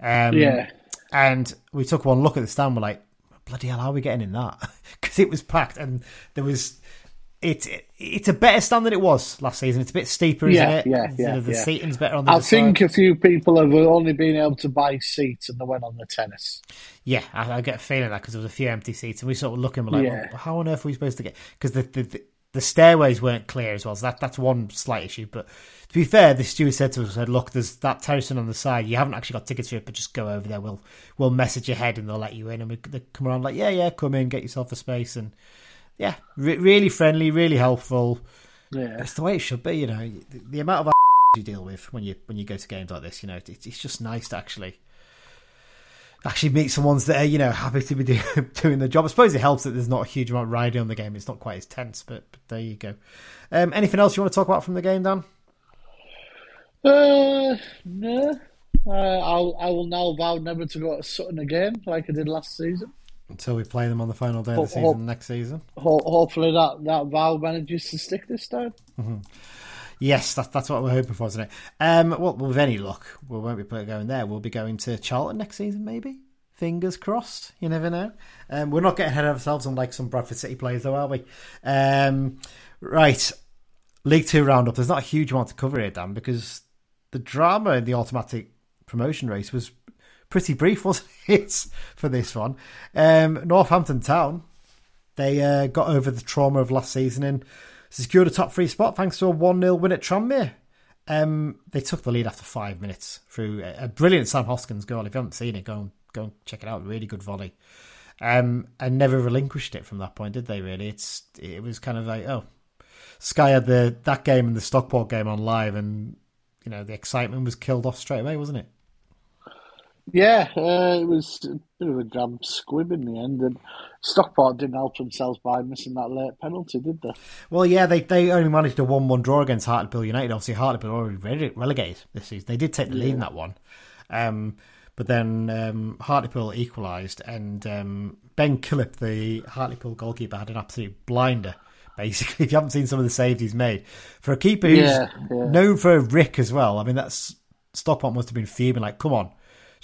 Um, Yeah. and we took one look at the stand. We're like, bloody hell, how are we getting in that? Because it was packed, and there was. It, it it's a better stand than it was last season. It's a bit steeper, isn't Yeah, it? yeah, yeah, The yeah. seating's better on the I think side. a few people have only been able to buy seats and they went on the tennis. Yeah, I, I get a feeling that because there was a few empty seats, and we sort of looking, we're like, Yeah. well, how on earth are we supposed to get? Because the, the the the stairways weren't clear as well. So that that's one slight issue. But to be fair, the steward said to us, said, "Look, there's that terracing on the side. You haven't actually got tickets for it, but just go over there. We'll we'll message ahead and they'll let you in." And we they come around like, "Yeah, yeah, come in, get yourself a space." And yeah, re- really friendly, really helpful. Yeah. It's the way it should be, you know. The, the amount of you deal with when you when you go to games like this, you know, it, it's just nice to actually actually meet someone that are, you know, happy to be do, doing the job. I suppose it helps that there's not a huge amount of riding on the game. It's not quite as tense, but, but there you go. Um, anything else you want to talk about from the game, Dan? Uh, no. Uh, I'll, I will now vow never to go to Sutton again, like I did last season. Until we play them on the final day of the season hope- next season. Ho- hopefully that, that vow manages to stick this time. Yes, that's that's what we're hoping for, isn't it? Um, well, with any luck, we won't be going there. We'll be going to Charlton next season, maybe. Fingers crossed. You never know. Um, we're not getting ahead of ourselves, unlike some Bradford City players, though, are we? Um, right, League Two roundup. There's not a huge amount to cover here, Dan, because the drama in the automatic promotion race was pretty brief, wasn't it? For this one, um, Northampton Town they uh, got over the trauma of last season and secured a top three spot thanks to a 1 0 win at Tranmere. Um, they took the lead after five minutes through a, a brilliant Sam Hoskins goal. If you haven't seen it, go and, go and check it out. Really good volley. Um, and never relinquished it from that point, did they? Really, it's it was kind of like oh, Sky had the that game and the Stockport game on live, and you know the excitement was killed off straight away, wasn't it? Yeah, uh, it was a bit of a damn squib in the end, and Stockport didn't help themselves by missing that late penalty, did they? Well, yeah, they they only managed a one-one draw against Hartlepool United. Obviously, Hartlepool already rele- relegated this season. They did take the lead in that one, um, but then um, Hartlepool equalised, and um, Ben Killip, the Hartlepool goalkeeper, had an absolute blinder. Basically, if you haven't seen some of the saves he's made for a keeper who's Yeah, yeah. known for a rick as well. I mean, that's Stockport must have been fuming. Like, come on,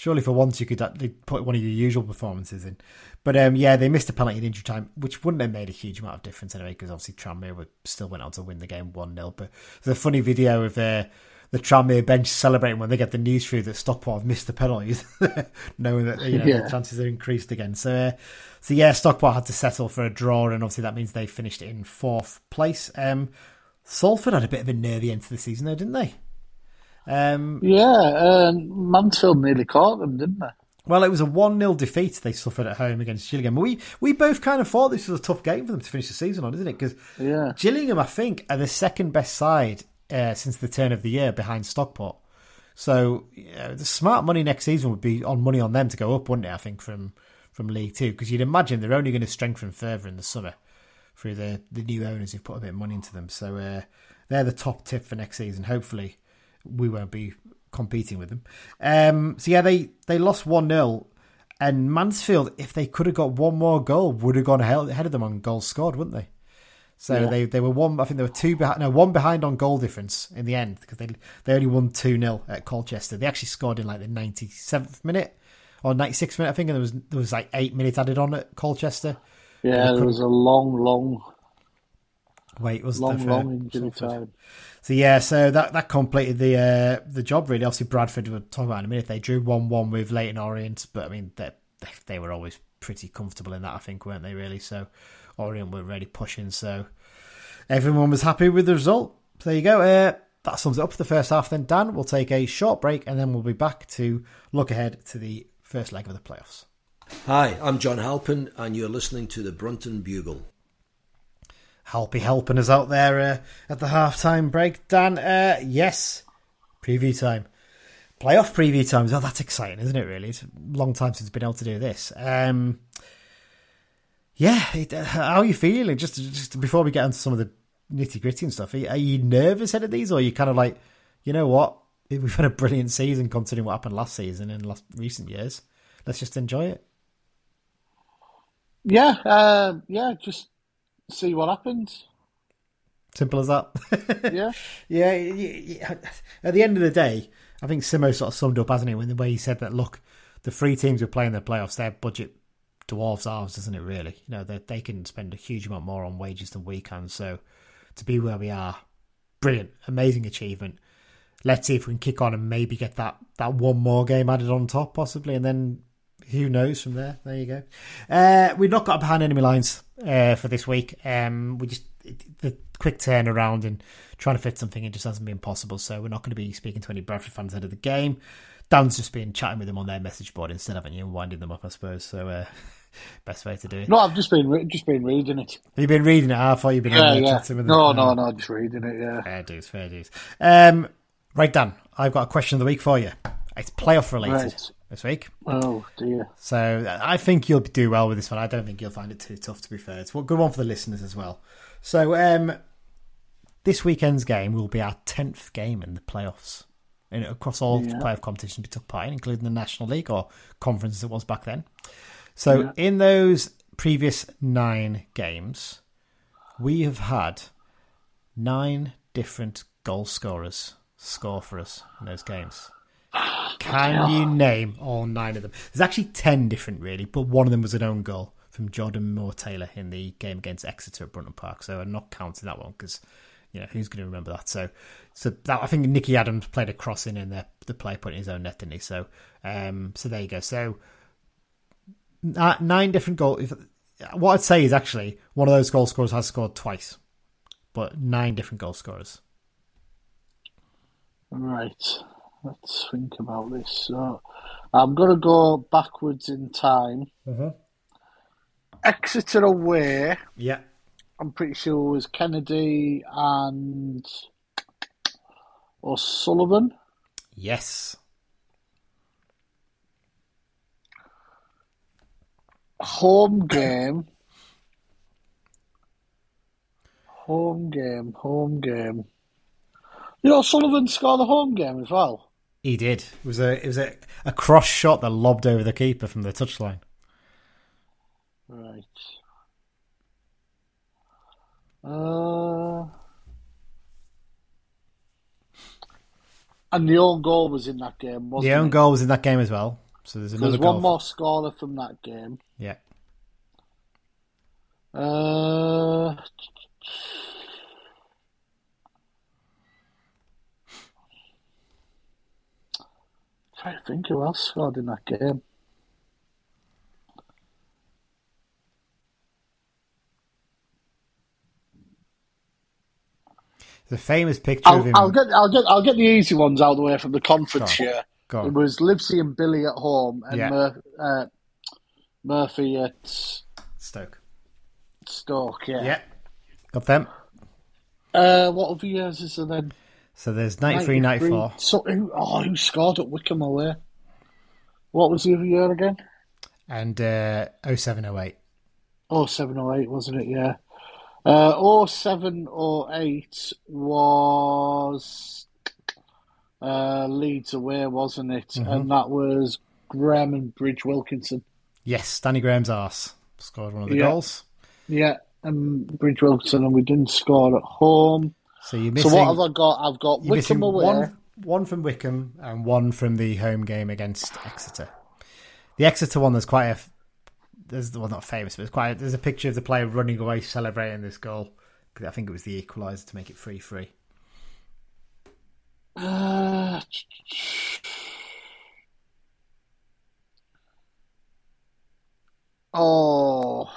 surely for once you could actually put one of your usual performances in. But um, yeah, they missed a penalty in injury time, which wouldn't have made a huge amount of difference anyway, because obviously Tranmere would still went on to win the game one 0 But there's a funny video of uh, the Tranmere bench celebrating when they get the news through that Stockport have missed the penalties, knowing that you know Yeah. the chances are increased again. So, uh, so yeah, Stockport had to settle for a draw, and obviously that means they finished in fourth place. Um, Salford had a bit of a nervy end to the season, though, didn't they? Um, Yeah, um, Mansfield nearly caught them, didn't they? Well, it was a 1 0 defeat they suffered at home against Gillingham. We we both kind of thought this was a tough game for them to finish the season on, isn't it? Because Yeah. Gillingham, I think, are the second best side uh, since the turn of the year behind Stockport. So yeah, the smart money next season would be on money on them to go up, wouldn't it? I think from from League Two because you'd imagine they're only going to strengthen further in the summer through the the new owners who've put a bit of money into them. So uh, they're the top tip for next season. Hopefully, we won't be competing with them. Um, so yeah, they they lost one 0 and Mansfield, if they could have got one more goal, would have gone ahead of them on goals scored, wouldn't they? So Yeah. they they were one. I think they were two behind. No, one behind on goal difference in the end because they they only won two 0 at Colchester. They actually scored in like the ninety seventh minute or ninety sixth minute, I think, and there was there was like eight minutes added on at Colchester. Yeah, there was a long, long, Wait, was long, there for long injury Salford? time. So yeah, so that that completed the uh, the job really. Obviously, Bradford we'll talk about in a minute. They drew one one with Leyton Orient, but I mean they they were always pretty comfortable in that, I think, weren't they? Really, so Orient were really pushing. So everyone was happy with the result. So there you go. Uh, that sums it up for the first half. Then Dan, we'll take a short break, and then we'll be back to look ahead to the first leg of the playoffs. Hi, I'm John Halpin, and you're listening to the Brunton Bugle. Halpy helping us out there uh, at the half-time break. Dan, uh, yes, preview time. Playoff preview time. Oh, that's exciting, isn't it, really? It's a long time since we've been able to do this. Um, yeah, it, uh, how are you feeling? Just, just before we get into some of the nitty-gritty and stuff, are you, are you nervous ahead of these, or are you kind of like, you know what? We've had a brilliant season considering what happened last season and last recent years. Let's just enjoy it. Yeah, uh, yeah, just see what happens. Simple as that. Yeah, Yeah, y- y- at the end of the day, I think Simmo sort of summed up, hasn't he, when the way he said that, look, the three teams who are playing the playoffs, their budget dwarfs ours, doesn't it, really? You know, they, they can spend a huge amount more on wages than we can. So to be where we are, brilliant, amazing achievement. Let's see if we can kick on and maybe get that, that one more game added on top, possibly, and then who knows from there. There you go. Uh, we've not got behind enemy lines uh, for this week. Um, we just the quick turnaround and trying to fit something in just hasn't been possible. So we're not going to be speaking to any Bradford fans ahead of the game. Dan's just been chatting with them on their message board instead, haven't you? And winding them up, I suppose. So uh, best way to do it. no, I've just been re- just been reading it. Have you been reading it? I thought you've been Yeah, yeah. chatting with them. No, no, no, just reading it. Yeah. Fair dues, fair dues. Um, right, Dan, I've got a question of the week for you. It's playoff related Right. This week. Oh dear. So I think you'll do well with this one. I don't think you'll find it too tough, to be fair. It's a good one for the listeners as well. So um, this weekend's game will be our tenth game in the playoffs. in, across all Yeah. playoff competitions we took part in, including the National League or conference as it was back then. So Yeah. in those previous nine games, we have had nine different goal scorers score for us in those games. Can you name all nine of them? There's actually ten different, really, but one of them was an own goal from Jordan Moore Taylor in the game against Exeter at Brunton Park. So I'm not counting that one because you know who's going to remember that. So, so that I think Nicky Adams played a crossing in the the play put in his own net, didn't he? So, um, so there you go. So nine different goals. If, what I'd say is actually one of those goal scorers has scored twice, but nine different goal scorers. Right. Let's think about this. So, I'm going to go backwards in time. Mm-hmm. Exeter away. Yeah. I'm pretty sure it was Kennedy and O'Sullivan. Yes. Home game. Home game. Home game. You know, Sullivan scored the home game as well. He did. It was a it was a, a cross shot that lobbed over the keeper from the touchline. Right. Uh, and the own goal was in that game, wasn't The own it? goal was in that game as well. So there's another There's one more scorer from that game. Yeah. Uh, try to think who else scored in that game. The famous picture of I'll, him. I'll get, I'll get, I'll get the easy ones out of the way from the conference Go on. here. It was Livesey and Billy at home, and Yeah. Mur- uh, Murphy at Stoke. Stoke. Yeah. Yeah. Got them. Uh, what other years is there then? So there's 93, 94. So who, oh, who scored at Wycombe away? What was the other year again? And uh, 07, 08. Oh, 708, wasn't it? Yeah. Uh, 0708 was uh, Leeds away, wasn't it? Mm-hmm. And that was Graham and Bridge Wilkinson. Yes, Danny Graham's arse scored one of the Yeah. goals. Yeah, and Bridge Wilkinson, and we didn't score at home. So you're So what have I got? I've got Wycombe away. one, one from Wycombe and one from the home game against Exeter. The Exeter one, there's quite a. There's well, not famous, but it's quite. there's a picture of the player running away celebrating this goal. I think it was the equaliser to make it three three. Uh, oh,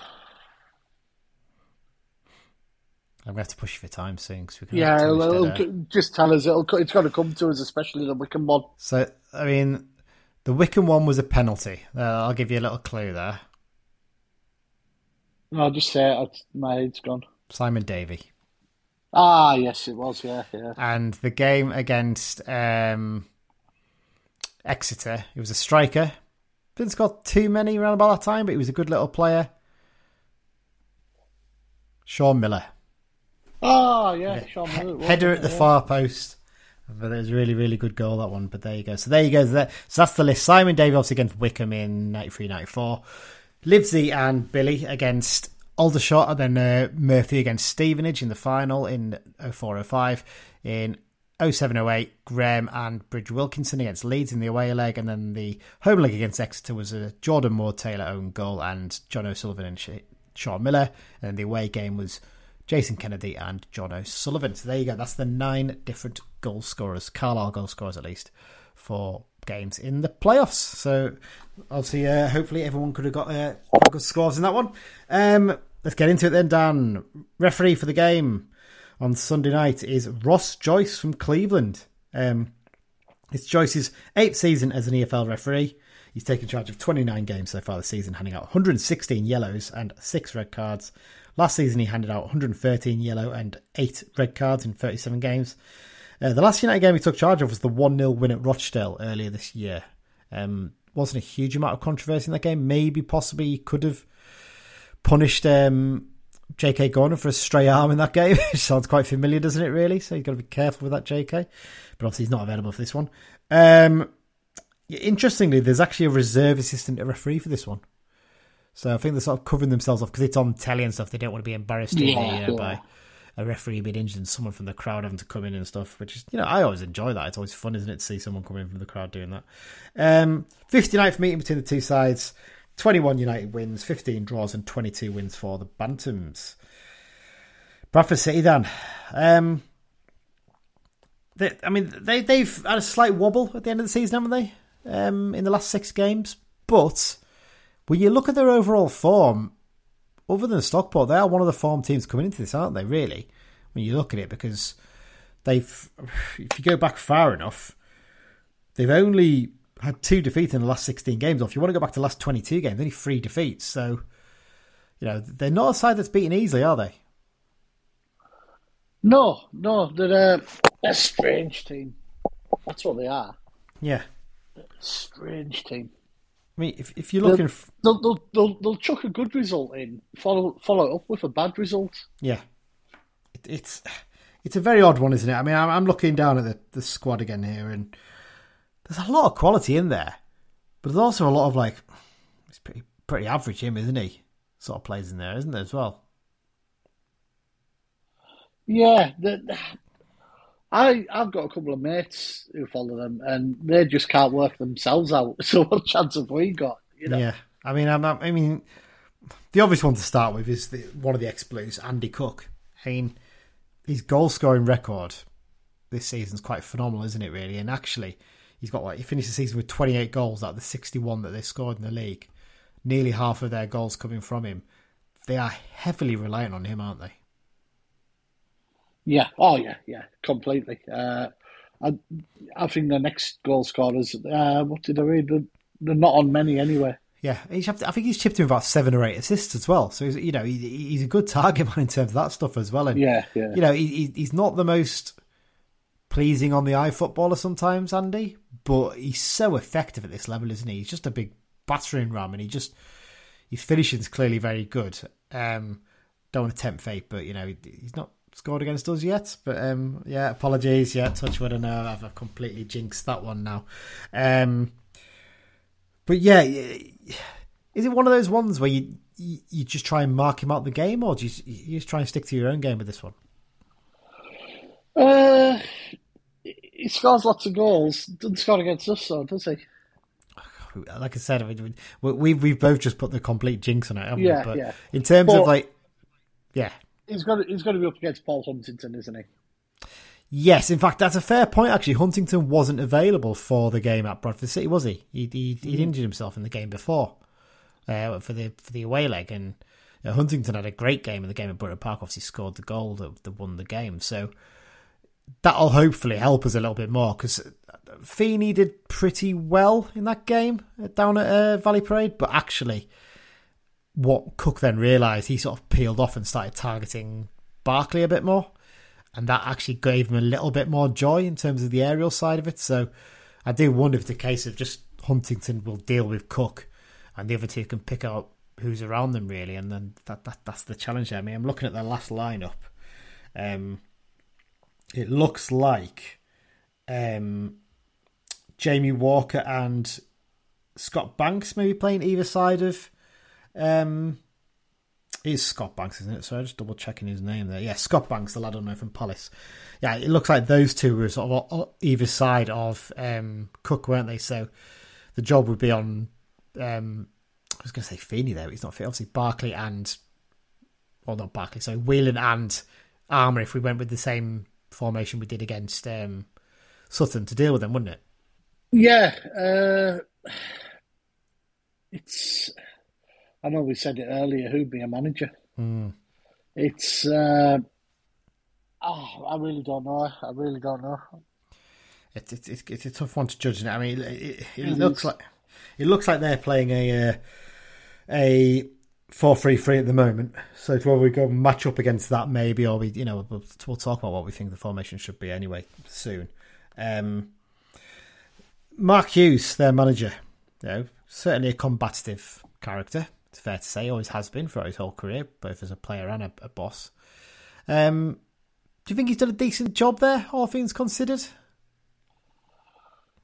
I'm going to have to push you for time soon because we can. yeah. Well, dead air. it'll- just tell us. It'll, it's got to come to us, especially the Wycombe one. So I mean, the Wycombe one was a penalty. Uh, I'll give you a little clue there. No, I'll just say it. My head's gone. Simon Davey. Ah, yes, it was. Yeah, yeah. and the game against um, Exeter, he was a striker. Didn't score too many around about that time, but he was a good little player. Sean Miller, Ah, yeah. Sean Miller, wasn't header at the Yeah. far post. But it was a really, really good goal that one. But there you go. So there you go. So, that- so that's the list. Simon Davey obviously against Wycombe in 93 94. Livesey and Billy against Aldershot, and then uh, Murphy against Stevenage in the final in 04 05. In 07 08, Graham and Bridge Wilkinson against Leeds in the away leg, and then the home leg against Exeter was a Jordan Moore Taylor own goal and John O'Sullivan and Sean Miller. And then the away game was Jason Kennedy and John O'Sullivan. So there you go. That's the nine different goal scorers, Carlisle goal scorers at least, for games in the playoffs. So obviously, uh, hopefully, everyone could have got uh, good scores in that one. Um, let's get into it then, Dan. Referee for the game on Sunday night is Ross Joyce from Cleveland. Um, it's Joyce's eighth season as an EFL referee. He's taken charge of 29 games so far this season, handing out 116 yellows and six red cards. Last season, he handed out 113 yellow and eight red cards in 37 games. Uh, the last United game he took charge of was the 1 0 win at Rochdale earlier this year. Um, wasn't a huge amount of controversy in that game. Maybe, possibly, he could have punished um, J.K. Gordon for a stray arm in that game. Sounds quite familiar, doesn't it? Really, so you've got to be careful with that J.K. But obviously, he's not available for this one. Um, interestingly, there's actually a reserve assistant referee for this one. So I think they're sort of covering themselves off because it's on telly and stuff. They don't want to be embarrassed yeah, you know, yeah. by a referee being injured and someone from the crowd having to come in and stuff. Which is, you know, I always enjoy that. It's always fun, isn't it, to see someone come in from the crowd doing that. Um, 59th meeting between the two sides. 21 United wins, 15 draws, and 22 wins for the Bantams. Bradford City, then. Um, they, I mean, they, they've had a slight wobble at the end of the season, haven't they? Um, in the last six games. But when you look at their overall form, other than Stockport, they are one of the form teams coming into this, aren't they, really? When you look at it, because they've, if you go back far enough, they've only had two defeats in the last 16 games. Or if you want to go back to the last 22 games, only three defeats. So, you know, they're not a side that's beaten easily, are they? No, no, they're a, a strange team. That's what they are. Yeah. Strange team. I mean, if if you're looking, they'll, they'll, they'll, they'll chuck a good result in, follow follow up with a bad result. Yeah, it, it's it's a very odd one, isn't it? I mean, I'm, I'm looking down at the, the squad again here, and there's a lot of quality in there, but there's also a lot of like, it's pretty pretty average him, isn't he? Sort of plays in there, isn't there as well? Yeah, the, I I've got a couple of mates who follow them, and they just can't work themselves out. So what chance have we got? You know? Yeah, I mean, I'm, I mean, the obvious one to start with is the, one of the ex Blues, Andy Cook. I mean, his goal scoring record this season's quite phenomenal, isn't it? Really, and actually, he's got like he finished the season with 28 goals out of the 61 that they scored in the league. Nearly half of their goals coming from him. They are heavily reliant on him, aren't they? Yeah. Oh, yeah. Yeah. Completely. Uh, I, I think the next goal scorers. Uh, what did I read? They're, they're not on many anyway. Yeah, I think he's chipped in about seven or eight assists as well. So he's, you know he, he's a good target man in terms of that stuff as well. And yeah, yeah. you know he, he's not the most pleasing on the eye footballer sometimes, Andy, but he's so effective at this level, isn't he? He's just a big battering ram, and he just his finishing is clearly very good. Um, don't want to tempt fate, but you know he's not scored against us yet. But um, yeah, apologies. Yeah, Touchwood, I know I've, I've completely jinxed that one now. Um, but yeah, is it one of those ones where you, you, just try and mark him out the game, or do you, you just try and stick to your own game with this one? Uh, he scores lots of goals. Doesn't score against us, though, does he? Like I said, we, we've both just put the complete jinx on it, haven't yeah, we? But yeah. in terms but, of like, yeah, he's got to, he's got to be up against Paul Huntington, isn't he? Yes, in fact, that's a fair point. Actually, Huntington wasn't available for the game at Bradford City, was he? He he would mm. injured himself in the game before uh, for the for the away leg, and uh, Huntington had a great game in the game at Borough Park. Obviously, scored the goal that, that won the game. So that'll hopefully help us a little bit more because Feeney did pretty well in that game down at uh, Valley Parade, but actually what Cook then realised, he sort of peeled off and started targeting Barclay a bit more. And that actually gave him a little bit more joy in terms of the aerial side of it. So I do wonder if the case of just Huntington will deal with Cook and the other two can pick out who's around them really. And then that, that that's the challenge there. I mean, I'm looking at the last lineup. Um, it looks like um, Jamie Walker and Scott Banks maybe playing either side of um, it's Scott Banks, isn't it? So I'm just double checking his name there. Yeah, Scott Banks, the lad I know from Palace. Yeah, it looks like those two were sort of either side of um, Cook, weren't they? So the job would be on. Um, I was going to say Feeney there, but he's not fit. Obviously, Barclay and, well, not Barclay. So Whelan and Armer. If we went with the same formation we did against um, Sutton to deal with them, wouldn't it? Yeah, uh, it's I know we said it earlier. Who'd be a manager? Mm. It's. Uh, oh, I really don't know. I really don't know. It's it's it's, a tough one to judge. I mean, it, it, it looks is. like it looks like they're playing a uh, a four three three at the moment. So whether we go match up against that, maybe, or we you know we'll, we'll talk about what we think the formation should be anyway soon. Um, Mark Hughes, their manager, you know, certainly a combative character It's fair to say, always has been throughout his whole career, both as a player and a, a boss. Um, do you think he's done a decent job there, all things considered?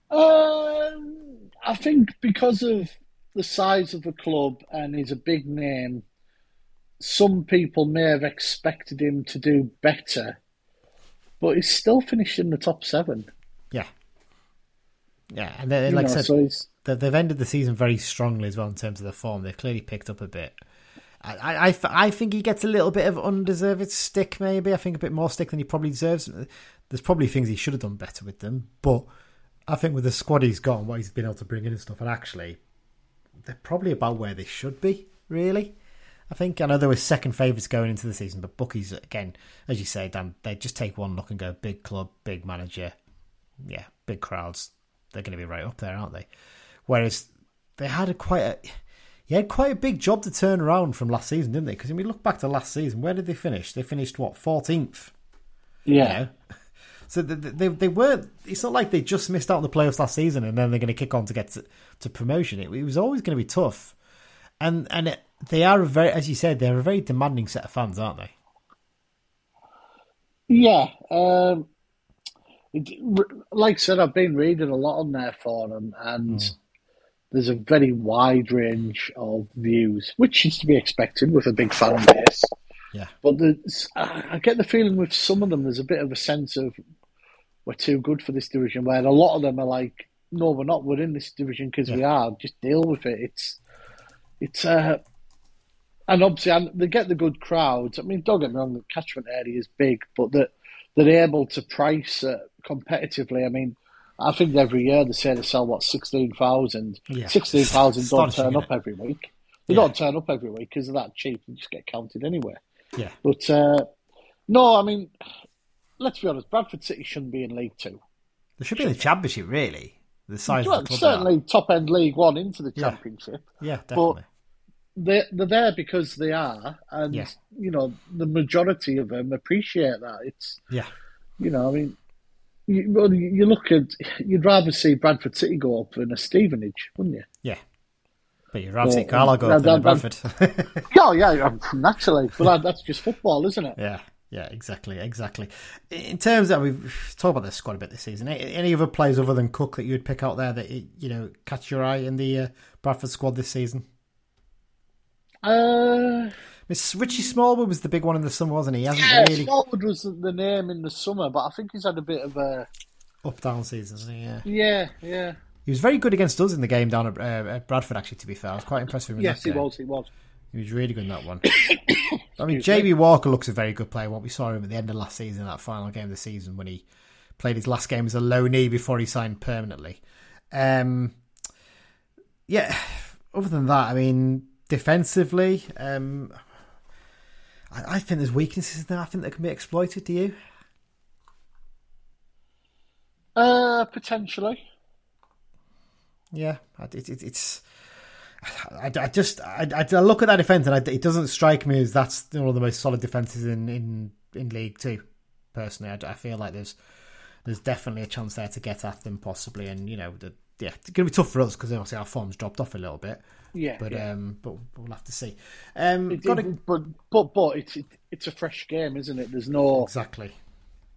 Um, I think because of the size of the club and he's a big name, some people may have expected him to do better, but he's still finished in the top seven. Yeah. Yeah, and You like know, I said, so he's, they- they've ended the season very strongly as well in terms of the form. They've clearly picked up a bit. I, I, I think he gets a little bit of undeserved stick, maybe. I think a bit more stick than he probably deserves. There's probably things he should have done better with them, but I think with the squad he's got and what he's been able to bring in and stuff, and actually, they're probably about where they should be, really. I think I know there were second favourites going into the season, but bookies again, as you say, Dan, they just take one look and go big club, big manager, yeah, big crowds. They're going to be right up there, aren't they? Whereas they had a quite a, he had quite a big job to turn around from last season, didn't they? Because when we look back to last season, where did they finish? They finished what fourteenth. yeah. You know? So they, they they were. It's not like they just missed out on the playoffs last season and then they're going to kick on to get to, to promotion. It, it was always going to be tough, and and it, they are a very, as you said, they're a very demanding set of fans, aren't they? Yeah, um, like I said, I've been reading a lot on their for them, and there's a very wide range of views, which is to be expected with a big fan base. Yeah, But there's, I get the feeling with some of them, there's a bit of a sense of we're too good for this division, where a lot of them are like, no, we're not. We're in this division because we are. Just deal with it. It's, it's, uh, and obviously, and they get the good crowds. I mean, don't get me wrong, the catchment area is big, but that they're able to price uh, competitively. I mean, I think every year they say they sell what sixteen thousand. Yeah. Sixteen thousand don't turn up every week. They Yeah. don't turn up every week because they're that cheap. They just get counted anyway. yeah, But uh, no, I mean, let's be honest. Bradford City shouldn't be in League Two. they should be in the championship, really. The size Well, of the club, certainly top end League One into the Yeah. Championship. yeah, definitely. They're, they're there because they are, and Yeah. you know the majority of them appreciate that. It's yeah, you know, I mean, you, well, you look at you'd rather see Bradford City go up than a Stevenage, wouldn't you? yeah. But you'd rather see Well, Carlisle go up than Bradford. Yeah, yeah, naturally. But that, that's just football, isn't it? Yeah, yeah, exactly, exactly. In terms of we've talked about this squad a bit this season. Any any other players other than Cook that you'd pick out there that you know catch your eye in the uh, Bradford squad this season? Uh, Miss Richie Smallwood was the big one in the summer, wasn't he? He hasn't yeah, Richie Smallwood was the name in the summer, but I think he's had a bit of a up down season. hasn't he? Yeah, yeah, yeah. he was very good against us in the game down at, uh, at Bradford. Actually, to be fair, I was quite impressed with him. In Yes, that he game. was. He was. He was really good in that one. I mean, JB Walker looks a very good player. What we saw him at the end of last season, that final game of the season, when he played his last game as a low knee before he signed permanently. Um, yeah, other than that, I mean, defensively, um, I, I think there's weaknesses there. I think that can be exploited. Do you? Uh, potentially. Yeah, I- it, it, it's. I, I just I, I look at that defense and I, it doesn't strike me as that's one of the most solid defenses in, in, in League Two. Personally, I, I feel like there's there's definitely a chance there to get at them possibly, and you know, the, yeah, it's going to be tough for us because obviously our form's dropped off a little bit. Yeah, But yeah. um, but we'll have to see. Um, It- got it- but but but it's it, it's a fresh game, isn't it? There's no, exactly.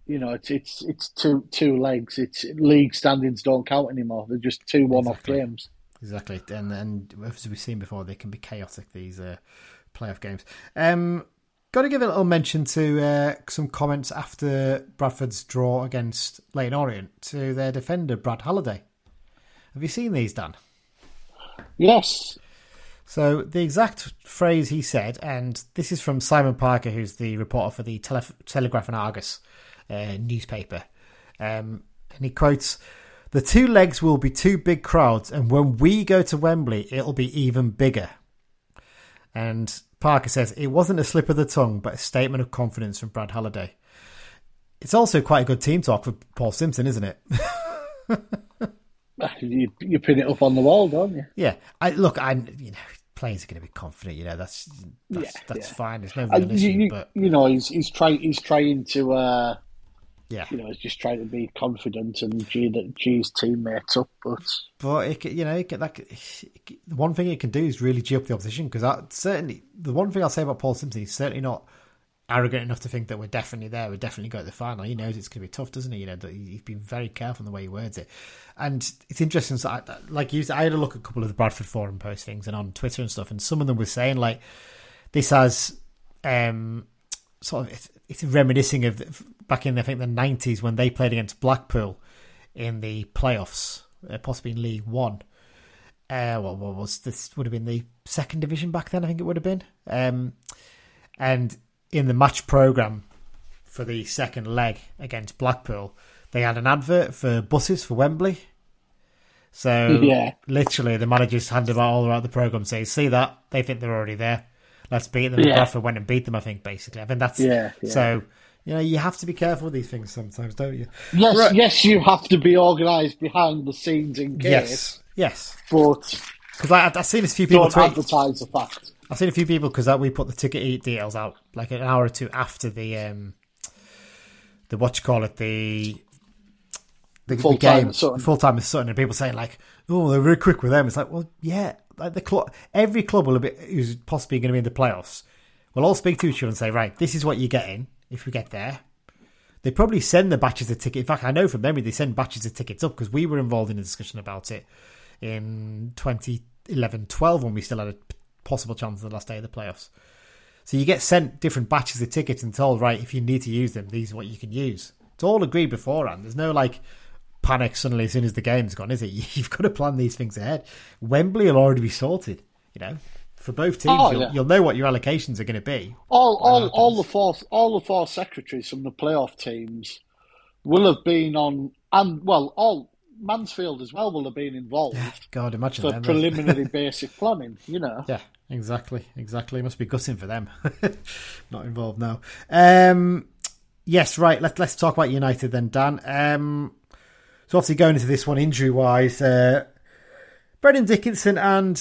you know, it's it's it's two two legs. It's league standings don't count anymore. They're just two one-off Exactly. games. Exactly, and and as we've seen before, they can be chaotic. These uh, playoff games. Um, got to give a little mention to uh, some comments after Bradford's draw against Leyton Orient to their defender Brad Halliday. Have you seen these, Dan? Yes, So the exact phrase he said, and this is from Simon Parker, who's the reporter for the Tele- Telegraph and Argus uh, newspaper, um, and he quotes. The two legs will be two big crowds, and when we go to Wembley, it'll be even bigger. And Parker says it wasn't a slip of the tongue, but a statement of confidence from Brad Halliday. It's also quite a good team talk for Paul Simpson, isn't it? you you pin it up on the wall, don't you? yeah. I look. I'm. you know players are going to be confident. You know that's that's, Yeah, that's yeah. fine. There's no real issue, you, but you know, he's he's trying he's trying to uh, Yeah. you know, he's just trying to be confident and G that G's teammates up. But But it, you know, it like the one thing it can do is really g up the opposition because certainly the one thing I'll say about Paul Simpson, he's certainly not arrogant enough to think that we're definitely there. We're definitely going to the final. He knows it's going to be tough, doesn't he? You know, he's been very careful in the way he words it, and it's interesting. So, I, like you, said, I had a look at a couple of the Bradford forum post things and on Twitter and stuff, and some of them were saying like this has um sort of it's, it's reminiscing of back in I think the nineties when they played against Blackpool in the playoffs, uh, possibly in League One. Uh, well, what was this? Would have been the second division back then. I think it would have been. Um, and in the match program for the second leg against Blackpool, they had an advert for buses for Wembley. So Yeah. literally, the managers handed out all throughout the program, saying, "See that? They think they're already there. Let's beat them." And Yeah. Bradford went and beat them. I think basically. I think that's Yeah, yeah. So you know, you have to be careful with these things sometimes, don't you? yes, Right. yes, you have to be organised behind the scenes in case. Yes, yes. But Because I've seen a few people don't tweet. advertise the fact. I've seen a few people because we put the ticket e- details out like an hour or two after the um the what you call it the the, the Full time game full time with Sutton and people saying like oh they're very quick with them. It's like well yeah like the club every club will be who's possibly going to be in the playoffs will all speak to each other and say right this is what you're getting if we get there. They probably send the batches of tickets. In fact, I know from memory they send batches of tickets up because we were involved in a discussion about it in 2011-12 when we still had a possible chance of the last day of the playoffs. So you get sent different batches of tickets and told, right, if you need to use them, these are what you can use. It's all agreed beforehand. There's no like panic suddenly as soon as the game's gone, is it? You've got to plan these things ahead. Wembley will already be sorted, you know. For both teams, Oh, you'll, yeah. you'll know what your allocations are going to be. All, all, uh, all the four, all the four secretaries from the playoff teams will have been on, and well, all Mansfield as well will have been involved God, imagine for them. preliminary basic planning. You know, Yeah, exactly, exactly. Must be gutting for them. Not involved now. Um, yes, right. Let's let's talk about United then, Dan. Um, so obviously going into this one injury wise, uh, Brennan Dickenson and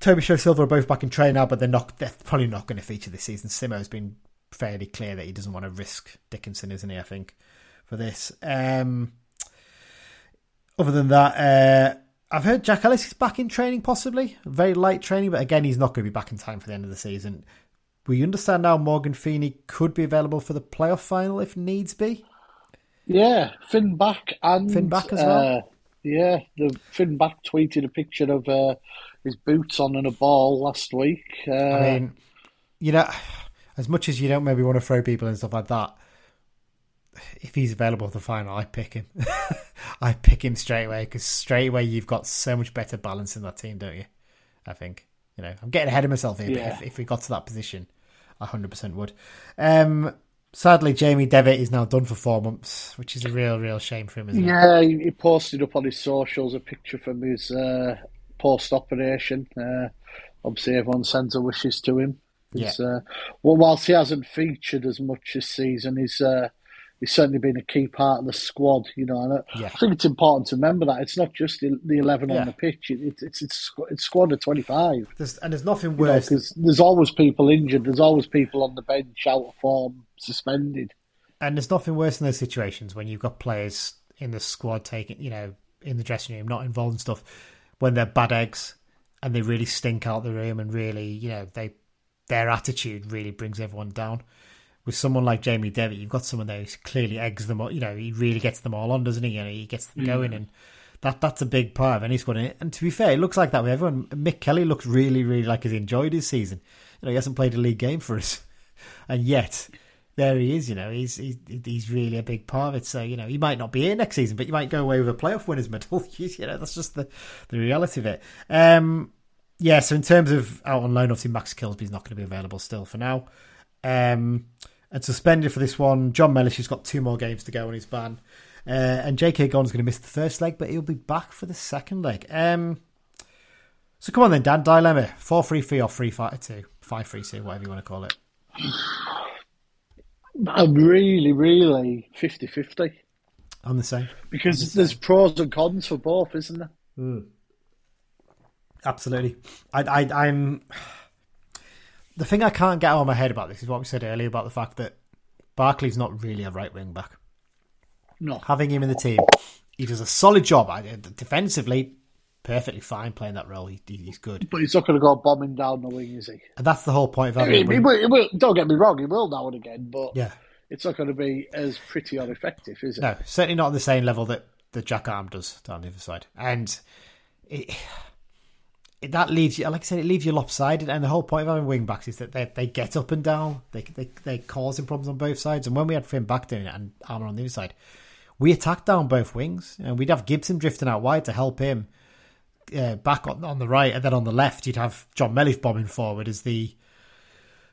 Tobi Sho-Silva are both back in train now, but they're not. They're probably not going to feature this season. Simmo's been fairly clear that he doesn't want to risk Dickinson, isn't he? I think for this. Um, other than that, uh, I've heard Jack Ellis is back in training, possibly very light training, but again, he's not going to be back in time for the end of the season. We understand now Morgan Feeney could be available for the playoff final if needs be. yeah, Fin Back and Fin Back as well? Uh, yeah, the Fin Back tweeted a picture of uh, his boots on and a ball last week. Uh, I mean, you know, as much as you don't maybe want to throw people and stuff like that, if he's available for the final, I pick him. I pick him straight away because straight away you've got so much better balance in that team, don't you? I think you know I'm getting ahead of myself here, Yeah. but if, if we got to that position, I hundred percent would. Um, sadly, Jamie Devitt is now done for four months, which is a real, real shame for him, isn't it? Yeah, he posted up on his socials a picture from his uh, post operation. Uh, obviously, everyone sends their wishes to him. He's, uh, well, whilst he hasn't featured as much this season, he's uh, he's certainly been a key part of the squad. You know, and I, Yeah. I think it's important to remember that it's not just the, the eleven Yeah. on the pitch; it, it's it's it's it's squad of twenty five. And there's nothing worse. Because there's always people injured. There's always people on the bench out of form, suspended. And there's nothing worse in those situations when you've got players in the squad taking, you know, in the dressing room, not involved in stuff, when they're bad eggs and they really stink out the room and really, you know, they their attitude really brings everyone down. With someone like Jamie Devitt, you've got someone there who clearly eggs them all. You know, he really gets them all on, doesn't he? You know, he gets them going, and that that's a big part of any squad. And, and to be fair, it looks like that with everyone. Mick Kelly looks really, really like he's enjoyed his season. You know, he hasn't played a league game for us, and yet there he is. You know, he's he's, he's really a big part of it. So you know, he might not be here next season, but you might go away with a playoff winners medal. you know, that's just the the reality of it. Um, yeah. So in terms of out on loan, obviously Max Kilsby's not going to be available still for now. Um, and suspended for this one, John Mellish has got two more games to go on his ban. Uh, and J.K. Gon's going to miss the first leg, but he'll be back for the second leg. Um, so come on then, Dan. Dilemma: four three three or three five two, five three two, whatever you want to call it. I'm really, really 50 50 I'm the same. because there's pros and cons for both, isn't there? Absolutely. I, I, I'm. The thing I can't get out of my head about this is what we said earlier about the fact that Barclay's not really a right wing back. No. having him in the team. He does a solid job. I- uh, Defensively, perfectly fine playing that role. He, he's good. But he's not going to go bombing down the wing, is he? And that's the whole point of having him. he he don't get me wrong, he will now and again, but Yeah. it's not going to be as pretty or effective, is it? No, certainly not on the same level that, that Jack Armer does down the other side. And it, that leaves you, like I said, it leaves you lopsided. And the whole point of having wing backs is that they, they get up and down. They, they, they're causing problems on both sides. And when we had Fin Back doing it and Armer on the other side, we attacked down both wings. And we'd have Gibson drifting out wide to help him uh, back on, on the right. And then on the left, you'd have John Mellish bombing forward as the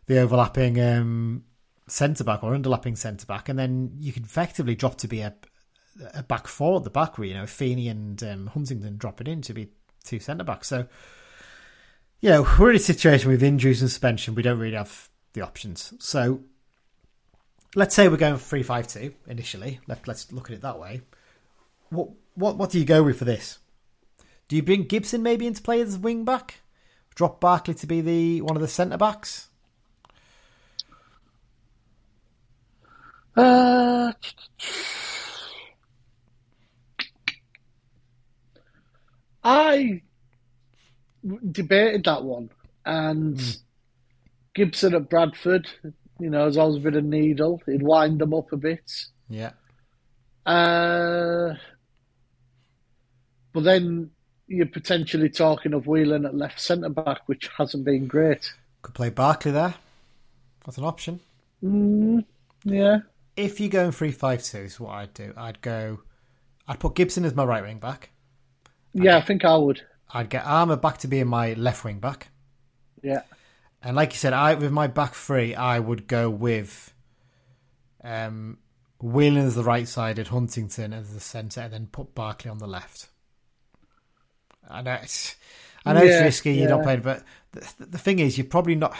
the overlapping um, centre back or underlapping centre back, and then you could effectively drop to be a a back four at the back, where you know Feeney and um, Huntington drop it in to be two centre backs. So, you know, we're in a situation with injuries and suspension. We don't really have the options. So, let's say we're going three five two initially. Let, let's look at it that way. What what what do you go with for this? Do you bring Gibson maybe into play as wing back? Drop Barclay to be the one of the centre backs. Uh, I debated that one, and Gibson at Bradford, you know, has always been a needle. He'd wind them up a bit. Yeah. Uh, but then you're potentially talking of Whelan at left centre back, which hasn't been great. Could play Barclay there. That's an option. Mm, yeah. If you're going three five two, is what I'd do. I'd go. I'd put Gibson as my right wing back. Yeah, I think I would. I'd get Armer back to being my left wing back. Yeah. And like you said, I with my back three, I would go with um, Whelan as the right sided, Huntington as the centre, and then put Barclay on the left. I know it's, I know Yeah, it's risky. You're not yeah. playing, but the, the thing is, you're probably not.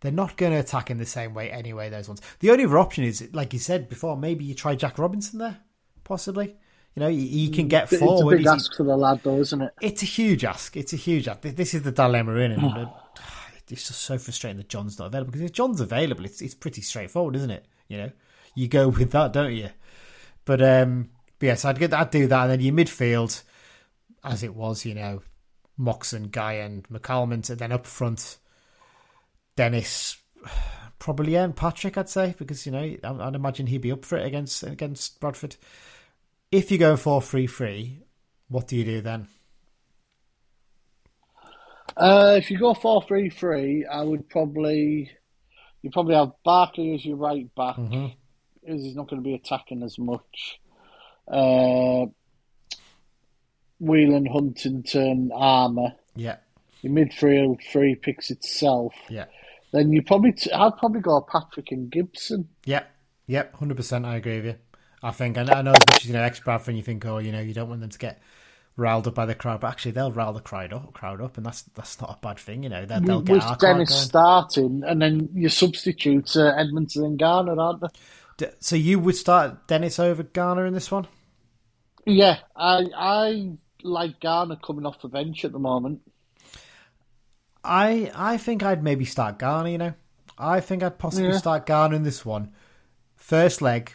They're not going to attack in the same way anyway. Those ones. The only other option is, like you said before, maybe you try Jack Robinson there, possibly. You know, he, he can get It's a big ask for the lad, though, isn't it? it's a huge ask. It's a huge ask. This is the dilemma in it. It's just so frustrating that Jon's not available because if Jon's available, it's it's pretty straightforward, isn't it? You know, you go with that, don't you? But um, but yes, I'd get I'd do that, and then your midfield, as it was, you know, Moxon, Guy, and McCalmont, and then up front, Dennis, probably and Patrick, I'd say, because you know I- I'd imagine he'd be up for it against against Bradford. If you go four three three, what do you do then? Uh, if you go four three three, I would probably you probably have Barclay as your right back, Mm-hmm. as he's not going to be attacking as much. Uh, Whelan, Huntington, Armer. Yeah, Your midfield three picks itself. yeah. Then you probably t- I'd probably go Patrick and Gibson. Yeah. yep, hundred percent. I agree with you. I think, and I know as much as you know, ex Bradford, you think, oh, you know, you don't want them to get riled up by the crowd, but actually, they'll rile the crowd up, crowd up, and that's that's not a bad thing, you know. They'll, they'll get With Dennis starting, and then your substitutes are uh, Edmondson and Garner, aren't they? So you would start Dennis over Garner in this one? Yeah, I I like Garner coming off the bench at the moment. I I think I'd maybe start Garner. You know, I think I'd possibly Yeah. start Garner in this one. First leg,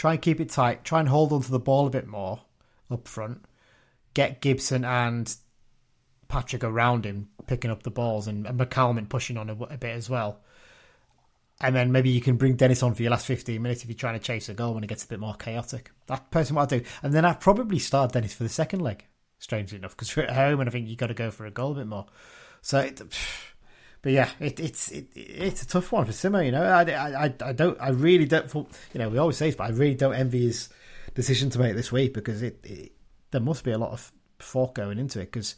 try and keep it tight. Try and hold onto the ball a bit more up front. Get Gibson and Patrick around him picking up the balls, and, and McCalmont pushing on a, a bit as well. And then maybe you can bring Dennis on for your last 15 minutes if you're trying to chase a goal when it gets a bit more chaotic. That's personally what I'd do. And then I'd probably start Dennis for the second leg, strangely enough, because we're at home and I think you've got to go for a goal a bit more. So, it, but yeah, it, it's it, it's a tough one for Simmo. You know, I, I, I- don't, I really don't. You know, we always say this, but I really don't envy his decision to make this week because it, it there must be a lot of thought going into it because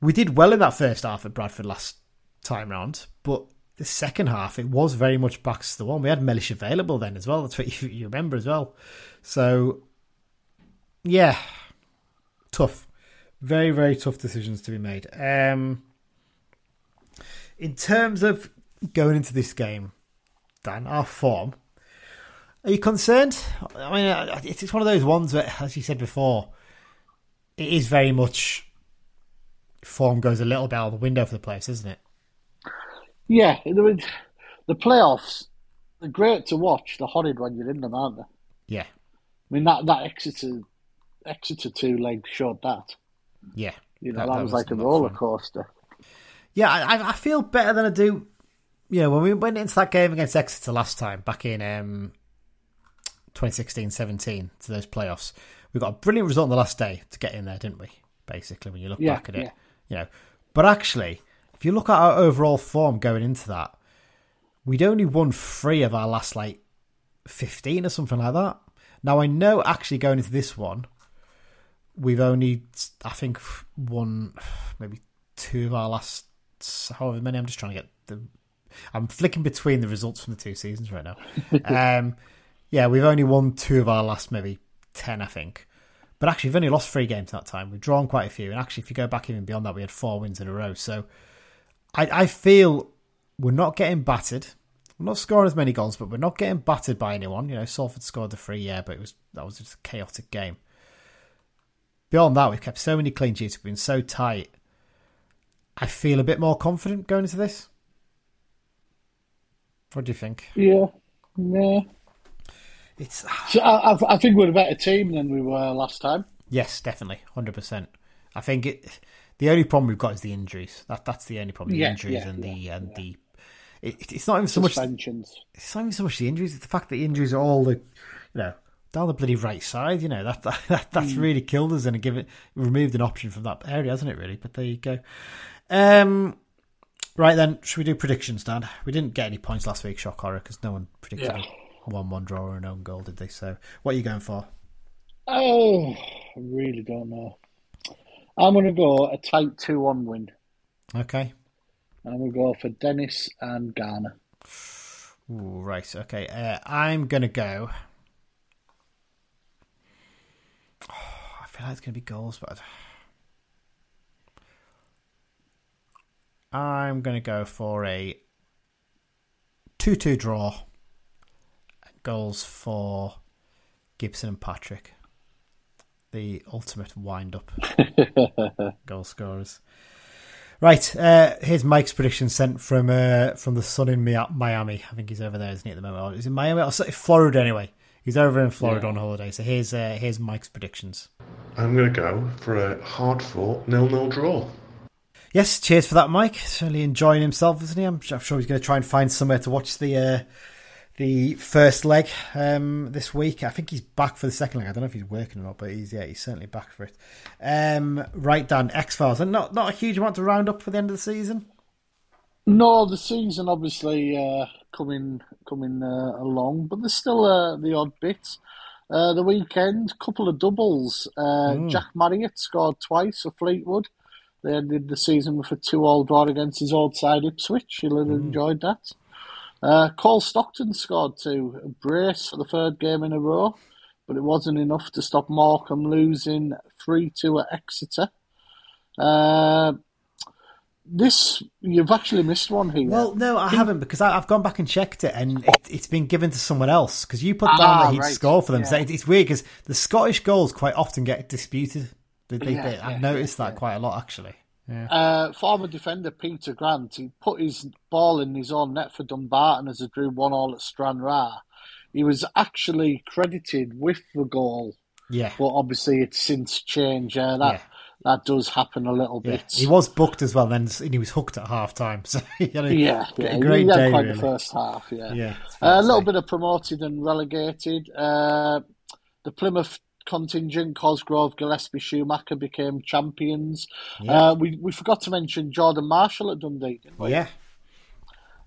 we did well in that first half at Bradford last time round, but the second half it was very much back to the one. We had Mellish available then as well. That's what you, you remember as well. So yeah, tough, very very tough decisions to be made. Um, in terms of going into this game, Dan, our form. Are you concerned? I mean, uh, it's one of those ones that, as you said before, it is very much form goes a little bit out of the window for the place, isn't it? Yeah, the, the playoffs, they're great to watch. They're horrid when you're in them, aren't they? Yeah, I mean that that Exeter Exeter two leg showed that. Yeah, You know, that, was, like a roller coaster. Yeah, I, I feel better than I do. You know, when we went into that game against Exeter last time, back in um, 2016-17 to those playoffs, we got a brilliant result on the last day to get in there, didn't we? Basically, when you look Yeah, back at it, yeah. you know. But actually, if you look at our overall form going into that, we'd only won three of our last like 15 or something like that. Now I know actually going into this one, we've only I think won maybe two of our last however many. I'm just trying to get the. I'm flicking between the results from the two seasons right now. um, yeah, we've only won two of our last maybe ten, I think. But actually, we've only lost three games that time. We've drawn quite a few, and actually, if you go back even beyond that, we had four wins in a row. So, I, I feel we're not getting battered. We're not scoring as many goals, but we're not getting battered by anyone. You know, Salford scored the three, yeah, but it was that was just a chaotic game. Beyond that, we've kept so many clean sheets. We've been so tight. I feel a bit more confident going into this. What do you think? Yeah, yeah. It's So I, I, think we're a better team than we were last time. yes, definitely, hundred percent. I think it. The only problem we've got is the injuries. That that's the only problem. The Yeah, injuries yeah, and the yeah, and the. It, it's not even so much. It's not even so much the injuries. It's the fact that the injuries are all the, you know, down the bloody right side. You know that, that, that that's Hmm. really killed us and give it removed an option from that area, hasn't it? Really, but there you go. Um, right then, should we do predictions, Dan? We didn't get any points last week, shock horror, because no one predicted Yeah. a one-one draw or an own goal, did they? So, what are you going for? Oh, I really don't know. I'm going to go a tight 2 1 win. Okay. I'm going to go for Dennis and Garner. Ooh, right. Okay. Uh, I'm gonna go. I feel like it's gonna be goals, but I'm gonna go for a two-two draw. Goals for Gibson and Patrick. The ultimate wind-up goal scorers. Right, uh, here's Mike's prediction sent from uh, from the sun in Miami. I think he's over there, isn't he, at the moment? Or Is it Miami? Or so- Florida, anyway. He's over in Florida on holiday. So here's uh, here's Mike's predictions. I'm going to go for a hard fought nil nil draw. Yes, cheers for that, Mike. Certainly enjoying himself, isn't he? I'm, I'm sure he's going to try and find somewhere to watch the uh, the first leg um, this week. I think he's back for the second leg. I don't know if he's working or not, but he's yeah, he's certainly back for it. Um, right, Dan, X Files, and not not a huge amount to round up for the end of the season. No, the season obviously uh, coming coming uh, along, but there's still uh, the odd bits. Uh, the weekend, couple of doubles. Uh, Jack Marriott scored twice for Fleetwood. They ended the season with a two-all draw against his old side Ipswich. He'll have enjoyed that. Uh, Cole Stockton scored two, a brace for the third game in a row, but it wasn't enough to stop Morecambe losing 3-2 at Exeter. Uh, this you've actually missed one here. Well, no, I haven't because I, I've gone back and checked it, and it, it's been given to someone else. Because you put down Ah, that he'd right. score for them, so it, it's weird because the Scottish goals quite often get disputed. They, they, Yeah, they- yeah, I've noticed that quite a lot actually. Yeah. Uh, former defender Peter Grant, he put his ball in his own net for Dumbarton as a drew one all at Stranraer. He was actually credited with the goal, Yeah, but obviously it's since changed. Uh, that Yeah. that does happen a little yeah. bit. He was booked as well, then and he was hooked at half time. So he had a, yeah, a yeah, great he had day. quite really. the first half. Yeah, Yeah, Uh, a little bit of promoted and relegated. Uh, the Plymouth contingent, Cosgrove, Gillespie, Schumacher became champions. Yeah. Uh, we we forgot to mention Jordan Marshall at Dundee. Didn't we? Yeah,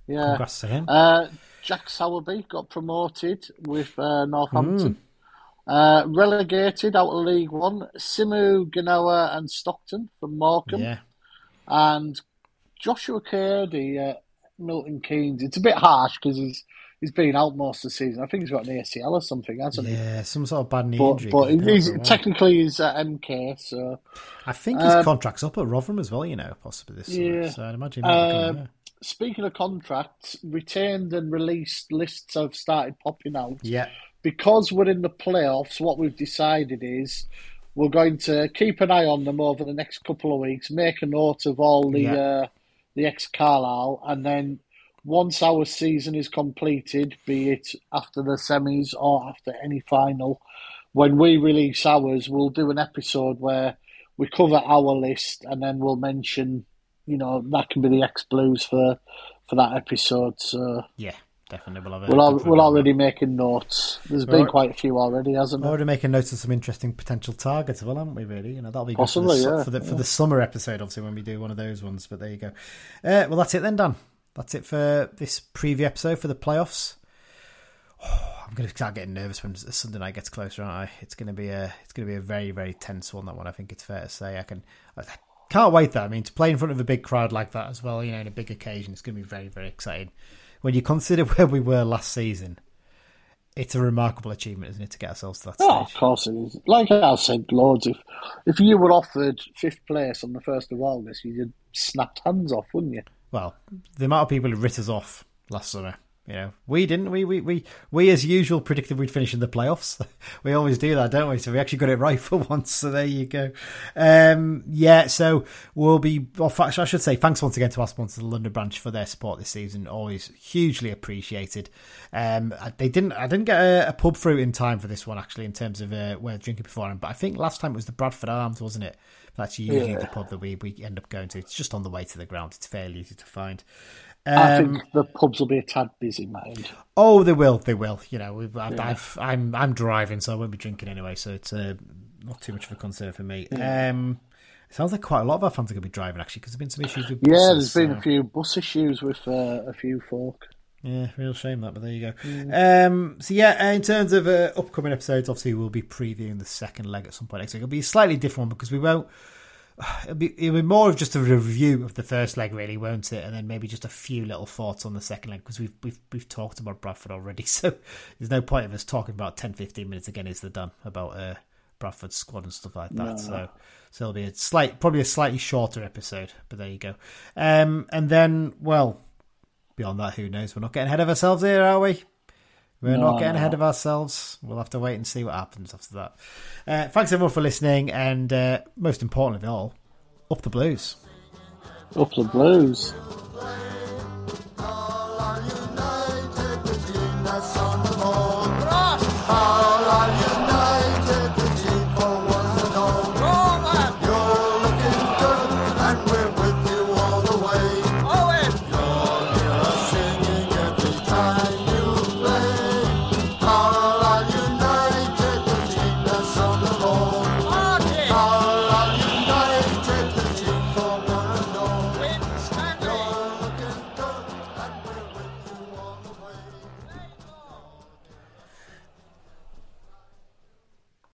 yeah. congrats to him. Uh, Jack Sowerby got promoted with uh, Northampton. Uh, relegated out of League One, Simu, Genoa, and Stockton from Morecambe. yeah, And Joshua Kayode at Milton Keynes. It's a bit harsh because he's he's been out most of the season. I think he's got an ACL or something, hasn't he? yeah. Some sort of bad knee But, injury. but he's he's, for a while. technically he's at MK, so I think his um, contract's up at Rotherham as well. You know, possibly this summer. Yeah. So I'd imagine. be coming Um, speaking of contracts, retained and released lists have started popping out. yeah, because we're in the playoffs, what we've decided is we're going to keep an eye on them over the next couple of weeks, make a note of all the Yeah. uh, the ex Carlisle, and then once our season is completed, be it after the semis or after any final, when we release ours, we'll do an episode where we cover our list and then we'll mention, you know, that can be the X Blues for for that episode. So Yeah, definitely. We'll have a we're, al- we're run on already making notes. There's been Alright. quite a few already, hasn't We're there? already making notes of some interesting potential targets, well, haven't we? Really, you know, that'll be good Possibly, for the, yeah, for the for yeah. the summer episode, obviously, when we do one of those ones. But there you go. Uh, well, that's it then, Dan. That's it for this preview episode for the playoffs. I'm going to start getting nervous when Sunday night gets closer, aren't I? It's going to be a it's going to be a very very tense one. That one, I think it's fair to say. I can I can't wait. That I mean, to play in front of a big crowd like that as well, you know, in a big occasion, it's going to be very very exciting. When you consider where we were last season, it's a remarkable achievement, isn't it, to get ourselves to that Oh, of course it is. Like I said, loads. If if you were offered fifth place on the first of August, you'd snapped hands off, wouldn't you? Well, the amount of people who writ us off last summer. You know, we didn't. We we we we as usual predicted we'd finish in the playoffs. we always do that, don't we? So we actually got it right for once. So there you go. Um, yeah. So we'll be. Well, I should say thanks once again to our sponsor, the London branch, for their support this season. Always hugely appreciated. Um, I- they didn't. I didn't get a, a pub fruit in time for this one actually, in terms of uh, where drinking beforehand. But I think last time it was the Bradford Arms, wasn't it? That's usually Yeah. the pub that we, we end up going to. It's just on the way to the ground. It's fairly easy to find. I Um, think the pubs will be a tad busy, mind. Oh, they will. They will. You know, we've, I've, I've, I'm I'm driving, so I won't be drinking anyway. So it's uh, not too much of a concern for me. Um, it sounds like quite a lot of our fans are going to be driving actually, because there's been some issues with. Yeah, there's been so- a few bus issues with uh, a few folk. Yeah, real shame that, but there you go. Um, so yeah, uh, in terms of uh, upcoming episodes, obviously we'll be previewing the second leg at some point next week. It'll be a slightly different one because we won't. It'll be, it'll be more of just a review of the first leg, really, won't it? And then maybe just a few little thoughts on the second leg because we've we've we've talked about Bradford already, so there's no point of us talking about 10, 15 minutes again. Is the done about uh, Bradford's squad and stuff like that? So so it'll be a slight, probably a slightly shorter episode, but there you go. Um, and then well, beyond that, who knows? We're not getting ahead of ourselves here, are we? We're not getting ahead of ourselves. We'll have to wait and see what happens after that. Uh, thanks everyone for listening, and uh, most importantly of all, up the blues. Up the blues.